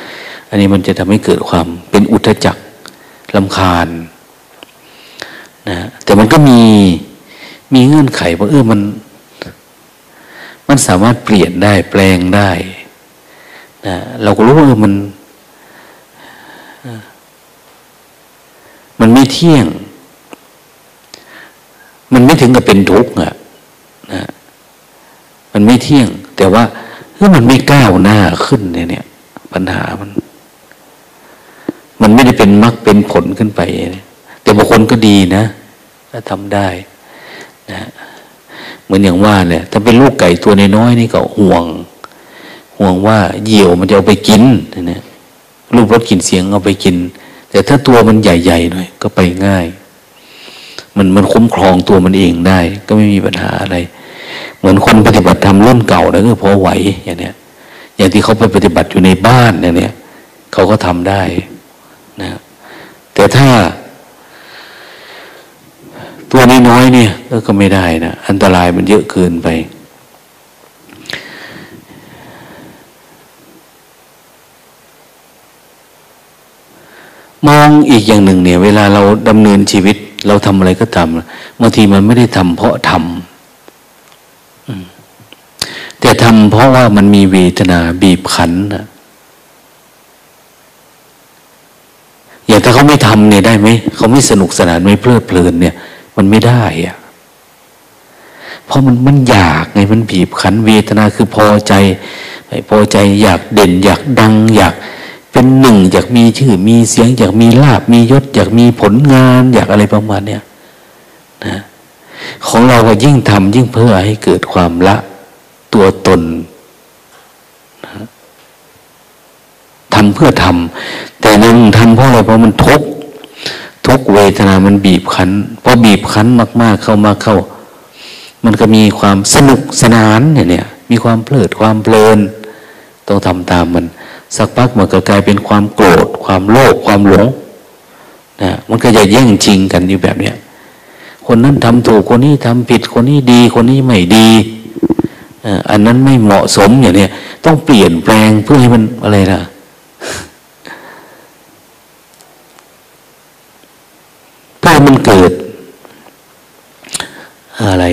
อันนี้มันจะทำให้เกิดความเป็นอุทจักลำคาญนะแต่มันก็มีมีเงื่อนไขว่าเออมัน มันสามารถเปลี่ยนได้แปลงได้นะเราก็รู้ว่ามัน มันไม่เที่ยง มันไม่ถึงกับเป็นทุกข์อะนะ มันไม่เที่ยง แต่ว่าเออมันไม่ก้าวหน้าขึ้นเนี่ยเนี่ย ปัญหามัน มันไม่ได้เป็นมรรคเป็นผลขึ้นไป แต่บางคนก็ดีนะถ้าทำได้ นะเหมือนอย่างว่าเนี่ยถ้าเป็นลูกไก่ตัวน้อยๆนี่ก็ห่วง ห่วงว่าเหยี่ยวมันจะเอาไปกินนะรูปรสกลิ่นเสียงเอาไปกิน แต่ถ้าตัวมันใหญ่ๆหน่อยก็ไปง่าย มันมันคุ้มครองตัวมันเองได้ ก็ไม่มีปัญหาอะไร เหมือนคนปฏิบัติธรรมรุ่นเก่านะก็พอไหวอย่างเนี้ยอย่างที่เขาไปปฏิบัติอยู่ในบ้านอย่างเนี้ยเขาก็ทำได้นะแต่ถ้าตัวน้อยเนี่ยก็ไม่ได้นะอันตรายมันเยอะเกินไป มองอีกอย่างหนึ่งเนี่ย เวลาเราดำเนินชีวิต เราทำอะไรก็ทำบางทีมันไม่ได้ทำเพราะทำ แต่ทำเพราะว่ามันมีเวทนาบีบคั้นนะอย่างถ้าเขาไม่ทำเนี่ยได้ไหมเขาไม่สนุกสนานไม่เพลิดเพลินเนี่ย มันไม่ได้อะเพราะมันมันอยากไงมันบีบคั้นเวทนาคือพอใจไม่พอใจอยากเด่น อยากดัง อยากเป็นหนึ่ง อยากมีชื่อมีเสียง อยากมีลาบมียศ อยากมีผลงาน อยากอะไรประมาณเนี้ยนะของเราก็ยิ่งทำยิ่งเพื่อให้เกิดความละ ตัวตนนะทำเพื่อทำแต่นั่งทำเพราะอะไรเพราะมันทุกทุกเวทนา มันบีบคั้นพอบีบคั้นมาก ๆ เข้ามาเข้า มันก็มีความสนุกสนานเนี่ยมีความเพลิดความเพลิน ต้องทำตามมัน สักพักมันก็กลายเป็นความโกรธ ความโลภความหลงนะมันก็จะแย่งชิงกันอยู่แบบเนี้ยคนนั้นทำถูกคนนี้ทำผิดคนนี้ดี คนนี้ไม่ดี อันนั้นไม่เหมาะสมอย่างเนี้ยต้องเปลี่ยนแปลงเพื่อให้มันอะไรนะเพื่อมันเกิด อะไร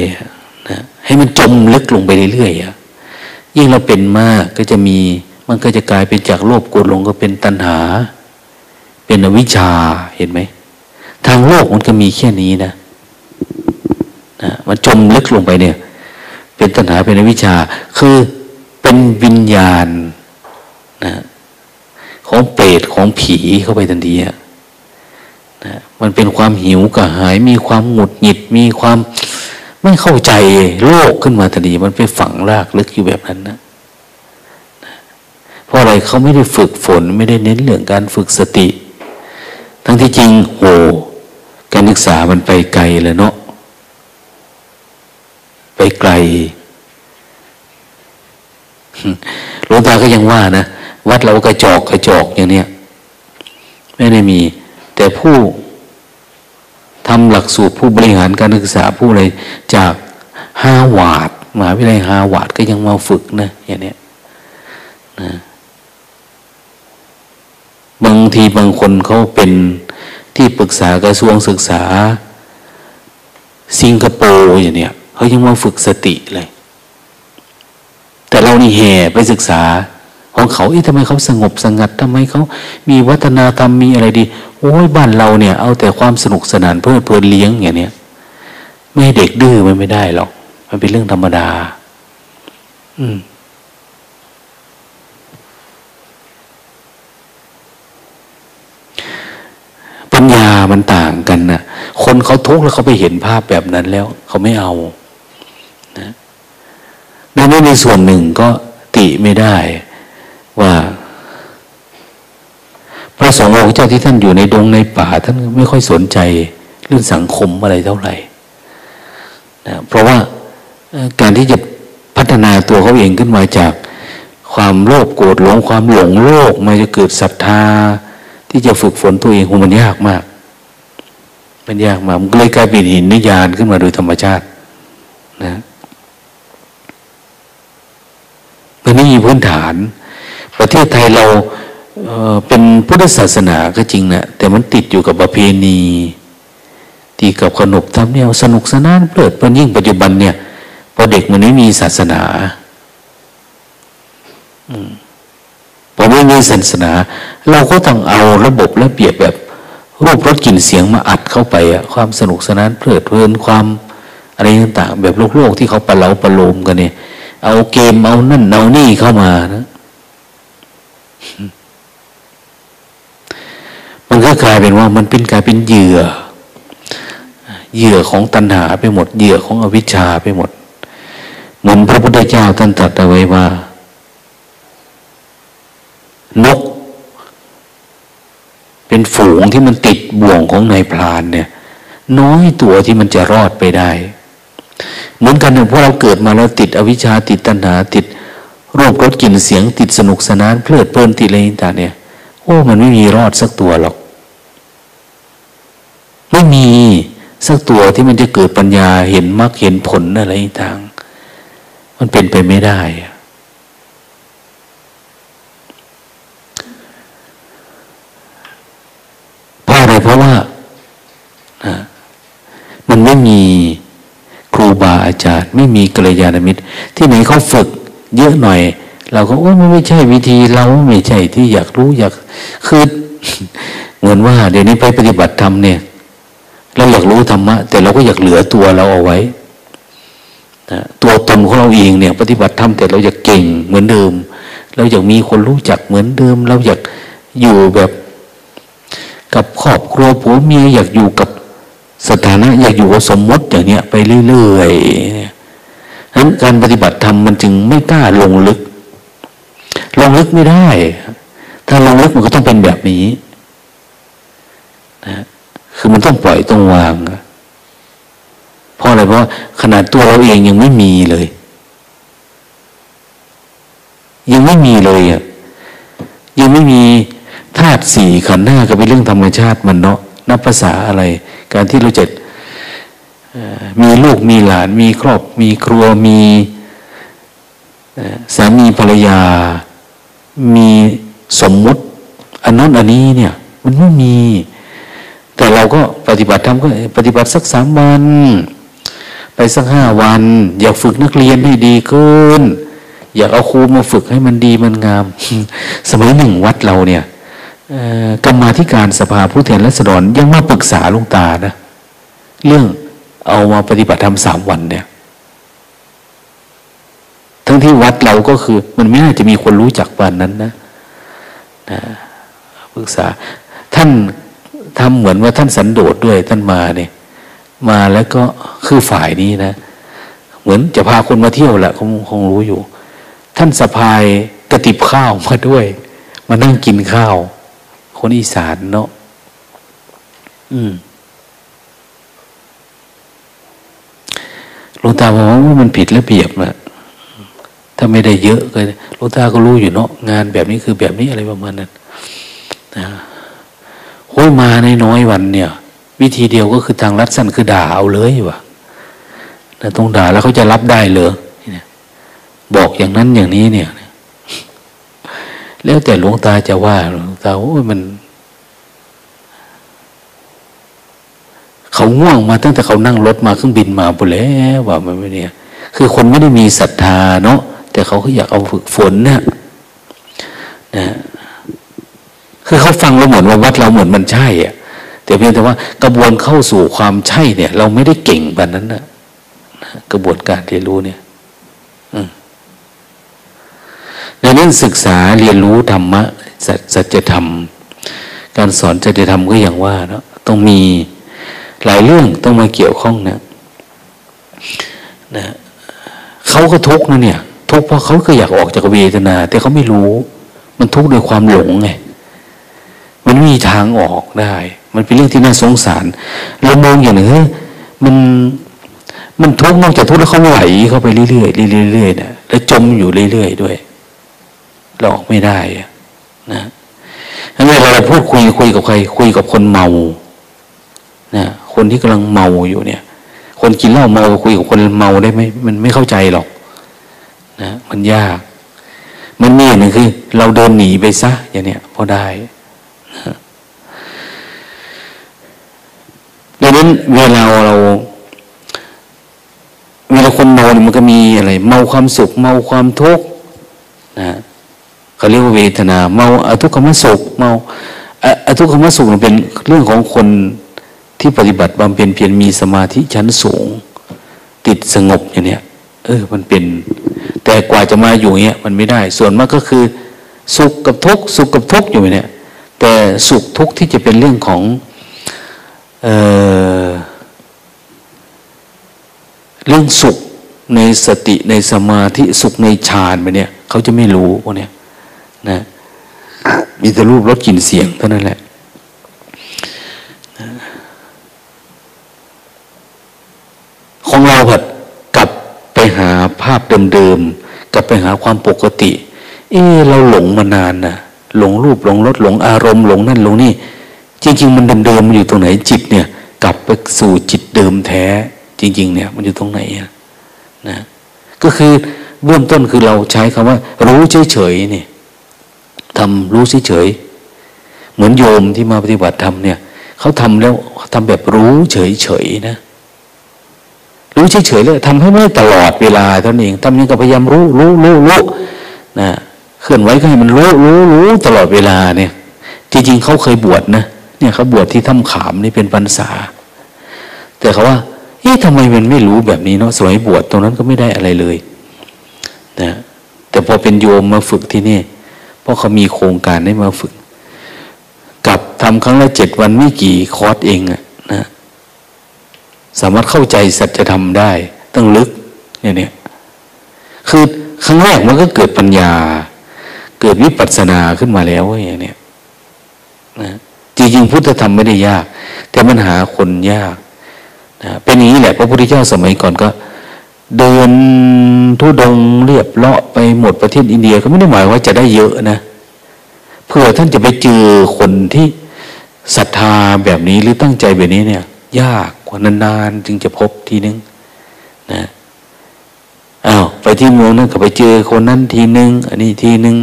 นะให้มันจมลึกลงไปเรื่อยๆอะยิ่งเราเป็นมากก็จะมี มันก็จะกลายเป็นจากโลภโกรธหลงก็เป็นตัณหา เป็นอวิชชาเห็นไหมทางโลกมันก็มีแค่นี้นะนะมันจมลึกลงไปเนี่ย เป็นตัณหาเป็นอวิชชา คือเป็นวิญญาณนะของเปรตของผีเข้าไปทันทีอะนะมันเป็นความหิวกระหาย มีความหงุดหงิด มีความไม่เข้าใจโลกขึ้นมาทันทีมันไปฝังรากลึกอยู่แบบนั้นนะเพราะอะไรเขาไม่ได้ฝึกฝน ไม่ได้เน้นเรื่องการฝึกสติ ทั้งที่จริงโหการศึกษามันไปไกลเลยเนาะ ไปไกลหลวงตาก็ยังว่านะวัดเรากระจอกกระจอกอย่างเนี้ยไม่ได้มี แต่ผู้ทำหลักสูตรผู้บริหารการศึกษาผู้อะไรจากฮาวาดมหาวิทยาลัยฮาวาดก็ยังมาฝึกนะอย่างเนี้ยนะบางทีบางคนเขาเป็นที่ปรึกษากระทรวงศึกษา สิงคโปร์อย่างเนี้ย เขายังมาฝึกสติเลย แต่เรานี่แห่ไปศึกษา ของเขาเอ๊ะทำไมเขาสงบสงัดทำไมเขามีวัฒนธรรมมีอะไรดีโอ้ยบ้านเราเนี่ย เอาแต่ความสนุกสนานเพื่อเพลินเลี้ยงอย่างเนี้ยไม่เด็กดื้อมันไม่ได้หรอก มันเป็นเรื่องธรรมดา อืมปัญญามันต่างกันนะคนเขาทุกข์แล้วเขาไปเห็นภาพแบบนั้นแล้ว เขาไม่เอา ดังนั้นในส่วนหนึ่งก็ติไม่ได้ว่า พระสงฆ์องค์เจ้าที่ท่านอยู่ในดงในป่า ท่านไม่ค่อยสนใจเรื่องสังคมอะไรเท่าไหร่นะเพราะว่าการที่จะพัฒนาตัวเขาเองขึ้นมาจากความโลภโกรธหลงความหลงโลกมาจะเกิดศรัทธา ที่จะฝึกฝนตัวเองมันยากมาก มันยากมากมันก็เลยกลายเป็นหินนิยานขึ้นมาโดยธรรมชาตินะมัน ไม่มีพื้นฐาน ประเทศไทยเราเเป็นพุทธศาสนาก็จริงนะแต่มันติดอยู่กับประเพณีตีกับขนบธรรมเนียมสนุกสนานเพลิดเพลินยิ่งปัจจุบันเนี่ยพอเด็กมันไม่มีศาสนาพอไม่มีศาสนา เราก็ต้องเอาระบบระเบียบแบบรูปรสกลิ่นเสียงมาอัดเข้าไปอะความสนุกสนานเพลิดเพลินความอะไรต่างๆแบบโลกโลกที่เขาประเาประโลมกันเนี่ย เอาเกมเอานั่นเอานี่เข้ามานะมันก็กลายเป็นว่ามันเป็นกลายเป็นเหยื่อ เหยื่อของตัณหาไปหมด เหยื่อของอวิชชาไปหมด เหมือนพระพุทธเจ้าท่านตรัสเอาไว้ว่า นก เป็นฝูงที่มันติดบ่วงของนายพรานเนี่ย น้อยตัวที่มันจะรอดไปได้ เหมือนกันเนี่ยพวกเราเกิดมาแล้วติดอวิชชาติดตัณหาติดรูปรสกลิ่นเสียงติดสนุกสนานเพลิดเพลินติดอะไรต่างเนี่ย โอ้มันไม่มีรอดสักตัวหรอก ไม่มีสักตัวที่มันจะเกิดปัญญาเห็นมรรคเห็นผลอะไรต่าง มันเป็นไปไม่ได้มีครูบา อาจารย์ ไม่มีกัลยาณมิตร ที่ไหนเขาฝึก เยอะหน่อย เราก็โอ้ไม่ใช่วิธีเราไม่ใช่ที่อยากรู้อยากคือเหมือนว่าเดี๋ยวนี้ไปปฏิบัติธรรมเนี่ยเราอยากรู้ธรรมะ แต่เราก็อยากเหลือตัวเราเอาไว้ตัวตนของเราเองเนี่ย ปฏิบัติธรรมแต่เราอยากเก่งเหมือนเดิม เราอยากมีคนรู้จักเหมือนเดิม เราอยากอยู่แบบ กับครอบครัวผัวเมียอยากอยู่กับ สถานะอยากอยู่กับสมมติอย่างเนี้ยไปเรื่อยๆนั้นการปฏิบัติธรรมมันจึงไม่กล้าลงลึก ลงลึกไม่ได้ ถ้าลงลึกมันก็ต้องเป็นแบบนี้นะคือมันต้องปล่อยต้องวางเพราะอะไรเพราะขนาดตัวเราเองยังไม่มีเลย ยังไม่มีเลยอะยังไม่มีธาตุสี่ขันธ์หน้าก็เป็นเรื่องธรรมชาติมันเนาะ นับภาษาอะไร การที่เราจะมีลูกมีหลาน มีครอบ มีครัวมีสามีภรรยา มีสมมุติอันนั้นอันนี้เนี่ย มันไม่มี แต่เราก็ปฏิบัติทำก็ปฏิบัติสักสามวัน ไปสักห้าวัน อยากฝึกนักเรียนให้ดีขึ้น อยากเอาครูมาฝึกให้มันดีมันงาม สมัยหนึ่งวัดเราเนี่ย กรรมาธิการสภาผู้แทนรัษฎรยังมาปรึกษาลุงตานะ เรื่องเอามาปฏิบัติธรรมสามวันเนี่ย ทั้งที่วัดเราก็คือ มันไม่น่าจะมีคนรู้จักวันนั้นนะนะปรึกษา ท่านทำเหมือนว่าท่านสันโดษด้วยท่านมาเนี่ย มาแล้วก็คือฝ่ายนี้นะ เหมือนจะพาคนมาเที่ยวแหละคงคงรู้อยู่ ท่านสะพายกระติบข้าวมาด้วย มานั่งกินข้าว คนอีสานเนาะอืมหลวงตาบอกว่ามันผิดระเบียบนะถ้าไม่ได้เยอะก็หลวงตาก็รู้อยู่เนาะงานแบบนี้คือแบบนี้อะไรประมาณนั้นนะโอ้ยมาในน้อยวันเนี่ย วิธีเดียวก็คือทางรัดสั้นคือด่าเอาเลยวะแต่ต้องด่าแล้วเขาจะรับได้เหรอบอกอย่างนั้นอย่างนี้เนี่ย แล้วแต่หลวงตาจะว่าหลวงตาโอ้ยมัน เขาง่วงมาตั้งแต่เขานั่งรถมาเครื่องบินมาปุ๊แล้วว่ามันไม่เนี่ยคือคนไม่ได้มีศรัทธาเนาะแต่เขาก็อยากเอาฝึกฝนเนี่ยนะคือเขาฟังเราเหมือนว่าวัดเราเหมือนมันใช่อะแต่เพียงแต่ว่ากระบวนเข้าสู่ความใช่เนี่ย เราไม่ได้เก่งแบบนั้นนะกระบวนการเรียนรู้เนี่ย ดังนั้นศึกษาเรียนรู้ธรรมะสัจธรรม การสอนสัจธรรมก็อย่างว่าเนาะต้องมีหลายเรื่องต้องมาเกี่ยวข้องนะนะเขาก็ทุกข์นะเนี่ย ทุกข์เพราะเขาก็อยากออกจากเวทนา แต่เขาไม่รู้ มันทุกข์โดยความหลงไงมันมีทางออกได้ มันเป็นเรื่องที่น่าสงสาร เรามองอย่างหนึ่งเฮ้ยมันมันทุกข์นอกจากทุกข์แล้วเขาไหลเข้าไปเรื่อยๆเรื่อยๆนะแล้วจมอยู่เรื่อยๆด้วย เราออกไม่ได้นะงั้นเวลาเราพูดคุยคุยกับใคร คุยกับคนเมานะคนที่กำลังเมาอยู่เนี่ย คนกินเหล้าเมาคุยกับคนเมาได้ไหมมันไม่เข้าใจหรอกนะมันยาก มันมีอย่างหนึ่งคือ เราเดินหนีไปซะอย่างเนี้ยพอได้ดังนั้นเวลาเราเวลาคนเมาเนี่ยมันก็มีอะไร เมาความสุข เมาความทุกข์นะ เขาเรียกว่าเวทนา เมาอทุกขมสุขเมาอทุกขมสุขเป็นเรื่องของคนที่ปฏิบัติบำเพ็ญเพียรมีสมาธิชั้นสูง ติดสงบอย่างเนี้ยเออมันเป็น แต่กว่าจะมาอยู่เนี้ยมันไม่ได้ ส่วนมากก็คือ สุขกับทุกข์สุขกับทุกข์อยู่เนี่ย แต่สุขทุกข์ที่จะเป็นเรื่องของเออเรื่องสุขในสติในสมาธิสุขในฌานไปเนี่ย เขาจะไม่รู้พวกเนี้ย นะมีแต่รูปรสกลิ่นเสียงเท่านั้นแหละของเราผัดกลับไปหาภาพเดิมๆกลับไปหาความปกติ เออเราหลงมานานนะหลงรูปหลงรสหลงอารมณ์หลงนั่นหลงนี่ จริง ๆ มันเดิมๆมันอยู่ตรงไหนจิตเนี่ย กลับไปสู่จิตเดิมแท้ จริง ๆ เนี่ย มันอยู่ตรงไหนนะก็คือเบื้องต้นคือเราใช้คำว่า รู้เฉยๆเนี่ย ทำรู้เฉยเหมือนโยมที่มาปฏิบัติธรรมเนี่ยเขาทำแล้วทำแบบรู้เฉยๆนะรู้เฉยๆเลยทำให้ไม่ตลอดเวลาเท่านั้นเองทำยังก็พยายามรู้รู้รู้รู้นะเคลื่อนไหวก็ให้มันรู้รู้รู้ตลอดเวลาเนี่ย จริงๆเขาเคยบวชนะเนี่ยเขาบวชที่ถ้ำขามนี่เป็นพรรษา แต่เขาว่าเอ๊ะทำไมมันไม่รู้แบบนี้เนาะสมัยบวชตรงนั้นก็ไม่ได้อะไรเลยนะแต่พอเป็นโยมมาฝึกที่นี่ เพราะเขามีโครงการได้มาฝึก กับทำครั้งละเจ็ดวันไม่กี่คอร์สเองอะนะสามารถเข้าใจสัจธรรมได้ต้องลึกเนี่ยเนี่ยคือครั้งแรกมันก็เกิดปัญญา เกิดวิปัสสนาขึ้นมาแล้วอย่างเนี้ยนะจริงๆพุทธธรรมไม่ได้ยาก แต่มันหาคนยากนะเป็นอย่างนี้แหละพระพุทธเจ้าสมัยก่อนก็ เดินทุดงเรียบเลาะไปหมดประเทศอินเดียก็ไม่ได้หมายว่าจะได้เยอะนะเพื่อท่านจะไปเจอคนที่ศรัทธาแบบนี้หรือตั้งใจแบบนี้เนี่ย ยากกว่านานๆจึงจะพบทีนึงนะอ้าวไปที่เมืองนั้นก็ไปเจอคนนั้นทีนึง อันนี้ทีนึง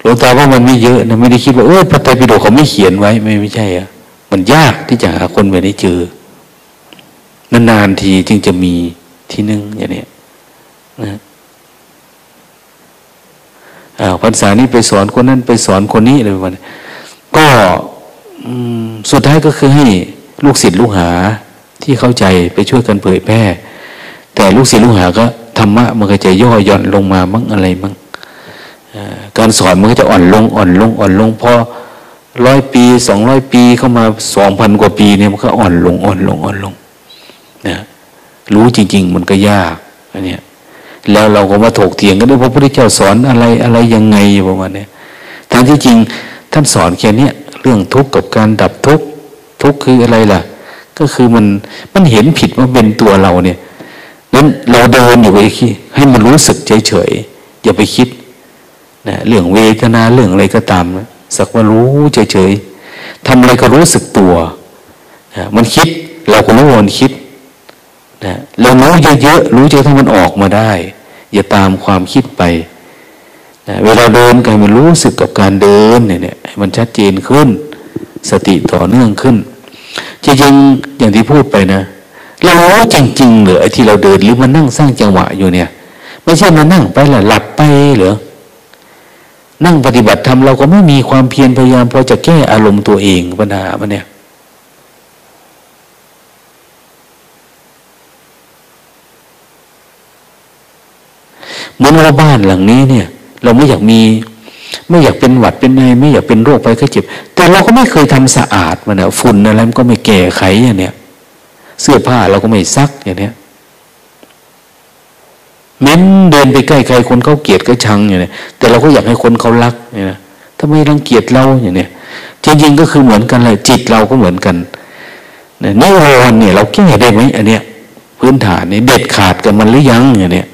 หลวงตาว่ามันไม่เยอะนะไม่ได้คิดว่าเออพระไตรปิฎกเขาไม่เขียนไว้ไม่ไม่ใช่อะมันยากที่จะหาคนแบบนี้เจอนานๆทีจึงจะมี ทีหนึ่งอย่างนี้นะอ้าวพรรษานี้ไปสอนคนนั้นไปสอนคนนี้อะไรประมาณก็สุดท้ายก็คือให้ลูกศิษย์ลูกหาที่เข้าใจไปช่วยกันเผยแพร่ แต่ลูกศิษย์ลูกหาก็ธรรมะมันก็จะย่อหย่อนลงมามั่งอะไรมั่งการสอนมันก็จะอ่อนลงอ่อนลงอ่อนลงพอร้อยปีสองร้อยปีเข้ามาสองพันกว่าปีเนี่ยมันก็อ่อนลงอ่อนลงอ่อนลง รู้จริง ๆ มันก็ยากอันเนี้ยแล้วเราก็มาถกเถียงกันด้วยพระพุทธเจ้าสอนอะไรอะไรยังไงประมาณนี้ทั้งที่จริงท่านสอนแค่นี้เรื่องทุกข์กับการดับทุกข์ทุกข์คืออะไรล่ะ ก็คือมันมันเห็นผิดว่าเป็นตัวเราเนี่ยนั้นเราเดินอยู่ไปคิดให้มันรู้สึกเฉยๆอย่าไปคิดนะเรื่องเวทนาเรื่องอะไรก็ตามนะสักว่ารู้เฉยๆทำอะไรก็รู้สึกตัวนะมันคิดเราก็รู้ว่ามันคิด นะเรารู้เยอะๆรู้เยอะถ้ามันออกมาได้ อย่าตามความคิดไปนะเวลาเดินก็มันรู้สึกกับการเดินเนี่ยมันชัดเจนขึ้น สติต่อเนื่องขึ้น จริงๆอย่างที่พูดไปนะเรารู้จริงๆเหรอไอ้ที่เราเดินหรือมันนั่งสร้างจังหวะอยู่เนี่ย ไม่ใช่มานั่งไปหละหลับไปเหรอนั่งปฏิบัติธรรมเราก็ไม่มีความเพียรพยายามพอจะแก้อารมณ์ตัวเองปัญหามันเนี่ย เหมือนว่าบ้านหลังนี้เนี่ย เราไม่อยากมี ไม่อยากเป็นหวัดเป็นไงไม่อยากเป็นโรคไปแค่เจ็บ แต่เราก็ไม่เคยทำสะอาดมันนะฝุ่นอะไรมันก็ไม่แก้ไขอย่างเนี้ยเสื้อผ้าเราก็ไม่ซักอย่างเนี้ยเม้นเดินไปใกล้ใครคนเขาเกลียดก็ชังอย่างเนี้ยแต่เราก็อยากให้คนเขารักเนี่ยนะทำไมรังเกียจเราอย่างเนี้ยจริงๆก็คือเหมือนกันเลยจิตเราก็เหมือนกันนิวรณ์เนี่ย เราแก้ได้ไหมอันเนี้ยพื้นฐานนี่เด็ดขาดกับมันหรือยังอย่างเนี้ย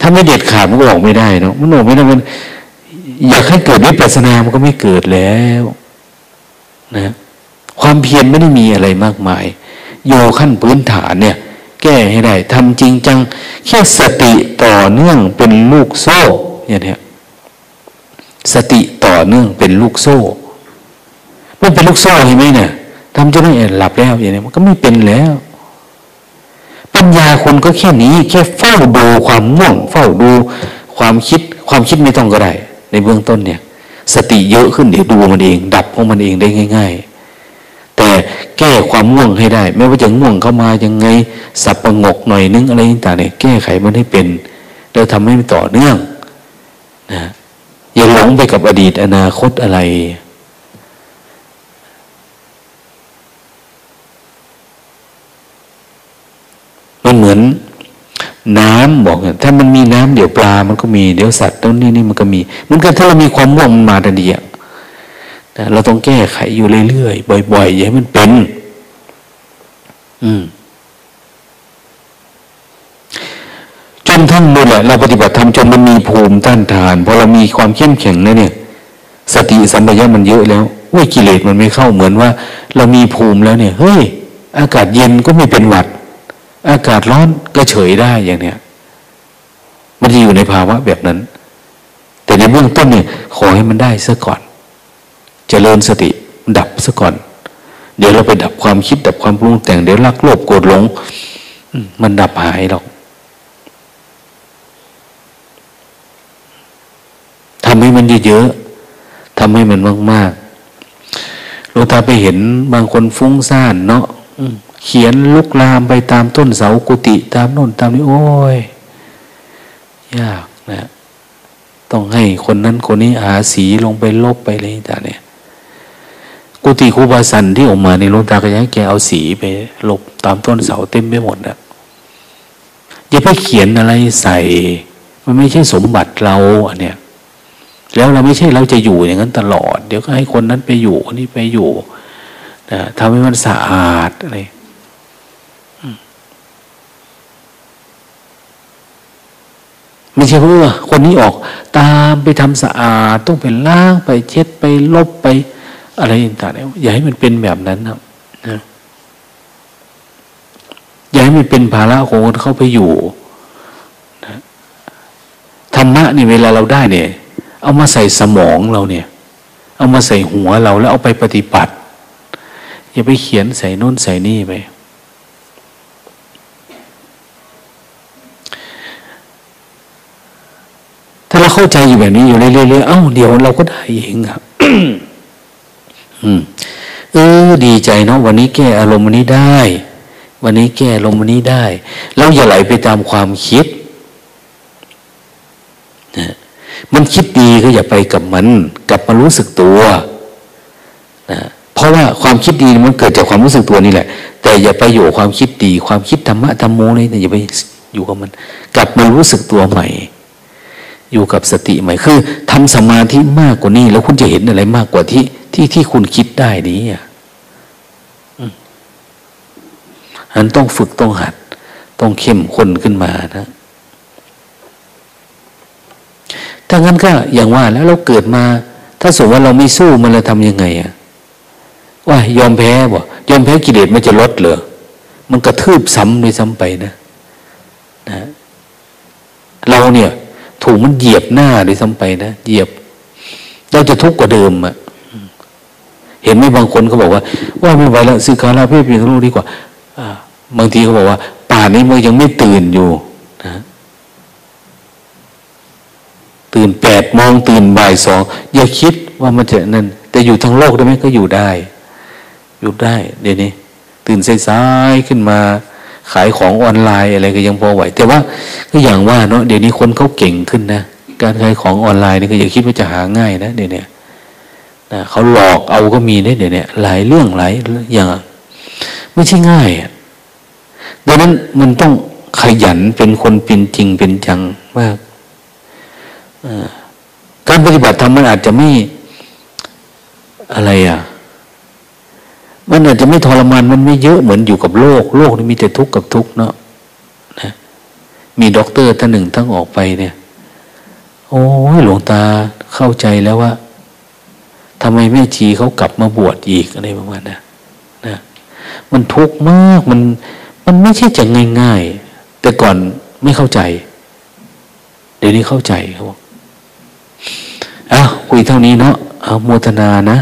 ถ้าไม่เด็ดขาดมันก็ออกไม่ได้เนาะมันออกไม่ได้มันอยากให้เกิดวิปัสสนามันก็ไม่เกิดแล้วนะความเพียรไม่ได้มีอะไรมากมาย โยขั้นพื้นฐานเนี่ย แก้ให้ได้ทำจริงจัง แค่สติต่อเนื่องเป็นลูกโซ่อย่างนี้สติต่อเนื่องเป็นลูกโซ่มันเป็นลูกโซ่เห็นไหมเนี่ยทำจนได้หลับแล้วอย่างนี้มันก็ไม่เป็นแล้ว ปัญญาคนก็แค่นี้ แค่เฝ้าดูความง่วง เฝ้าดูความคิด ความคิดไม่ต้องก็ได้ ในเบื้องต้นเนี่ย สติเยอะขึ้นเดี๋ยวดูมันเอง ดับของมันเองได้ง่าย ๆ แต่แก้ความง่วงให้ได้ ไม่ว่าจะง่วงเข้ามายังไง สับประงกหน่อยนึงอะไรต่างเนี่ยแก้ไขมันให้เป็น แล้วทำให้มันต่อเนื่องนะอย่าหลงไปกับอดีตอนาคตอะไร เหมือนน้ำบอกถ้ามันมีน้ำเดี๋ยวปลา มันก็มีเดี๋ยวสัตว์ต้นนี้นี่มันก็มีมันก็ถ้าเรามีความม่วงมันมาทันทีอะแต่เราต้องแก้ไขอยู่เรื่อยๆบ่อยๆอย่าให้มันเป็น อืมจนท่านนู่นแหละเราปฏิบัติธรรมจนมันมีภูมิต้านทานพอเรามีความเข้มแข็งแล้วเนี่ย สติสัมปชัญญะมันเยอะแล้วว่ากิเลสมันไม่เข้าเหมือนว่า เรามีภูมิแล้วเนี่ยเฮ้ยอากาศเย็นก็ไม่เป็นหวัด อากาศร้อนก็เฉยได้อย่างเนี้ยมันจะอยู่ในภาวะแบบนั้น แต่ในเบื้องต้นเนี่ยขอให้มันได้ซะก่อนจเจริญสติดับซะก่อน เดี๋ยวเราไปดับความคิดดับความปรุงแต่งเดี๋ยวรักโลภโกรธหลงมันดับหายหรอกทำให้มันเยอะๆทำให้มันมากๆเราตาไปเห็นบางคนฟุ้งซ่านเนาะ เขียนลุกลามไปตามต้นเสากุฏิตามโน่นตามนี้โอ้ย ยากนะต้องให้คนนั้นคนนี้หาสีลงไปลบไปเลยต่างเนี่ย กุฏิครูบาสันที่ออกมาในหลวงตาก็ยังแกเอาสีไปลบตามต้นเสาเต็มไปหมดนะอย่าไปเขียนอะไรใส่ มันไม่ใช่สมบัติเราอันเนี้ยแล้วเราไม่ใช่เราจะอยู่อย่างนั้นตลอด เดี๋ยวก็ให้คนนั้นไปอยู่คนนี้ไปอยู่นะทำให้มันสะอาดอะไร ไม่ใช่ว่าคนนี้ออกตามไปทำสะอาดต้องไปล้างไปเช็ดไปลบไป อะไรต่างๆอย่าให้มันเป็นแบบนั้นนะนะอย่าให้มันเป็นภาระของคนเข้าไปอยู่นะธรรมะนี่เวลาเราได้เนี่ย เอามาใส่สมองเราเนี่ย เอามาใส่หัวเราแล้วเอาไปปฏิบัติ อย่าไปเขียนใส่น้นใส่นี่ไป เข้าใจอยู่แบบนี้อยู่เรื่อยๆเอ้าเดี๋ยวเราก็ได้เองครับอืมเออดีใจเนาะวันนี้แก้อารมณ์วันนี้ได้ วันนี้แก้อารมณ์วันนี้ได้แล้วอย่าไหลไปตามความคิดนะมันคิดดีก็อย่าไปกับมัน กลับมารู้สึกตัวนะเพราะว่าความคิดดีมันเกิดจากความรู้สึกตัวนี่แหละ แต่อย่าไปอยู่ความคิดดี ความคิดธรรมะธรรมโมเลยอย่าไปอยู่กับมัน กลับมารู้สึกตัวใหม่ อยู่กับสติใหม่คือทำสมาธิมากกว่านี้ แล้วคุณจะเห็นอะไรมากกว่าที่ที่ที่คุณคิดได้นี้อะอันต้องฝึกต้องหัด ต้องเข้มข้นขึ้นมานะถ้างั้นก็อย่างว่าแล้วเราเกิดมา ถ้าสมมติว่าเราไม่สู้มันจะทำยังไงอะว่ายอมแพ้บ่ยอมแพ้กิเลสมันจะลดเหรอมันกระทืบซ้ำเลยซ้ำไปนะนะ เราเนี่ย ถูกมันเหยียบหน้าเลยซ้ำไปนะเหยียบ เราจะทุกข์กว่าเดิมอะเห็นไหมบางคนเขาบอกว่า ว่าไม่ไหวแล้วซื้อคาราเพื่อเพียงรู้ดีกว่าบางทีเขาบอกว่า ป่านี้มันยังไม่ตื่นอยู่นะตื่นแปดโมงตื่นบ่ายสองอย่าคิดว่ามันจะนั่นแต่อยู่ทั้งโลกได้ไหมก็อยู่ได้ อยู่ได้ เดี๋ยวนี้ ตื่นสายๆขึ้นมา ขายของออนไลน์อะไรก็ยังพอไหว แต่ว่าก็อย่างว่าเนาะเดี๋ยวนี้คนเขาเก่งขึ้นนะการขายของออนไลน์นี่ก็อย่าคิดว่าจะหาง่ายนะเดี๋ยวนี้นะเขาหลอกเอาก็มีเนี่ยเดี๋ยวนี้หลายเรื่องหลายอย่างไม่ใช่ง่ายดังนั้นมันต้องขยันเป็นคนเป็นจริงเป็นจังมากการปฏิบัติธรรมมันอาจจะไม่อะไรอะ มันอาจจะไม่ทรมานมันไม่เยอะเหมือนอยู่กับโลก โลกนี่มีแต่ทุกข์กับทุกข์เนาะนะมีด็อกเตอร์ท่านหนึ่งทั้งออกไปเนี่ย โอ้ยหลวงตาเข้าใจแล้วว่าทำไมแม่ชีเขากลับมาบวชอีกอะไรประมาณนั้นนะ มันทุกข์มากมันมันไม่ใช่จะง่ายๆ แต่ก่อนไม่เข้าใจ เดี๋ยวนี้เข้าใจเขาบอกอ้าวคุยเท่านี้เนาะเอาโมทนานะ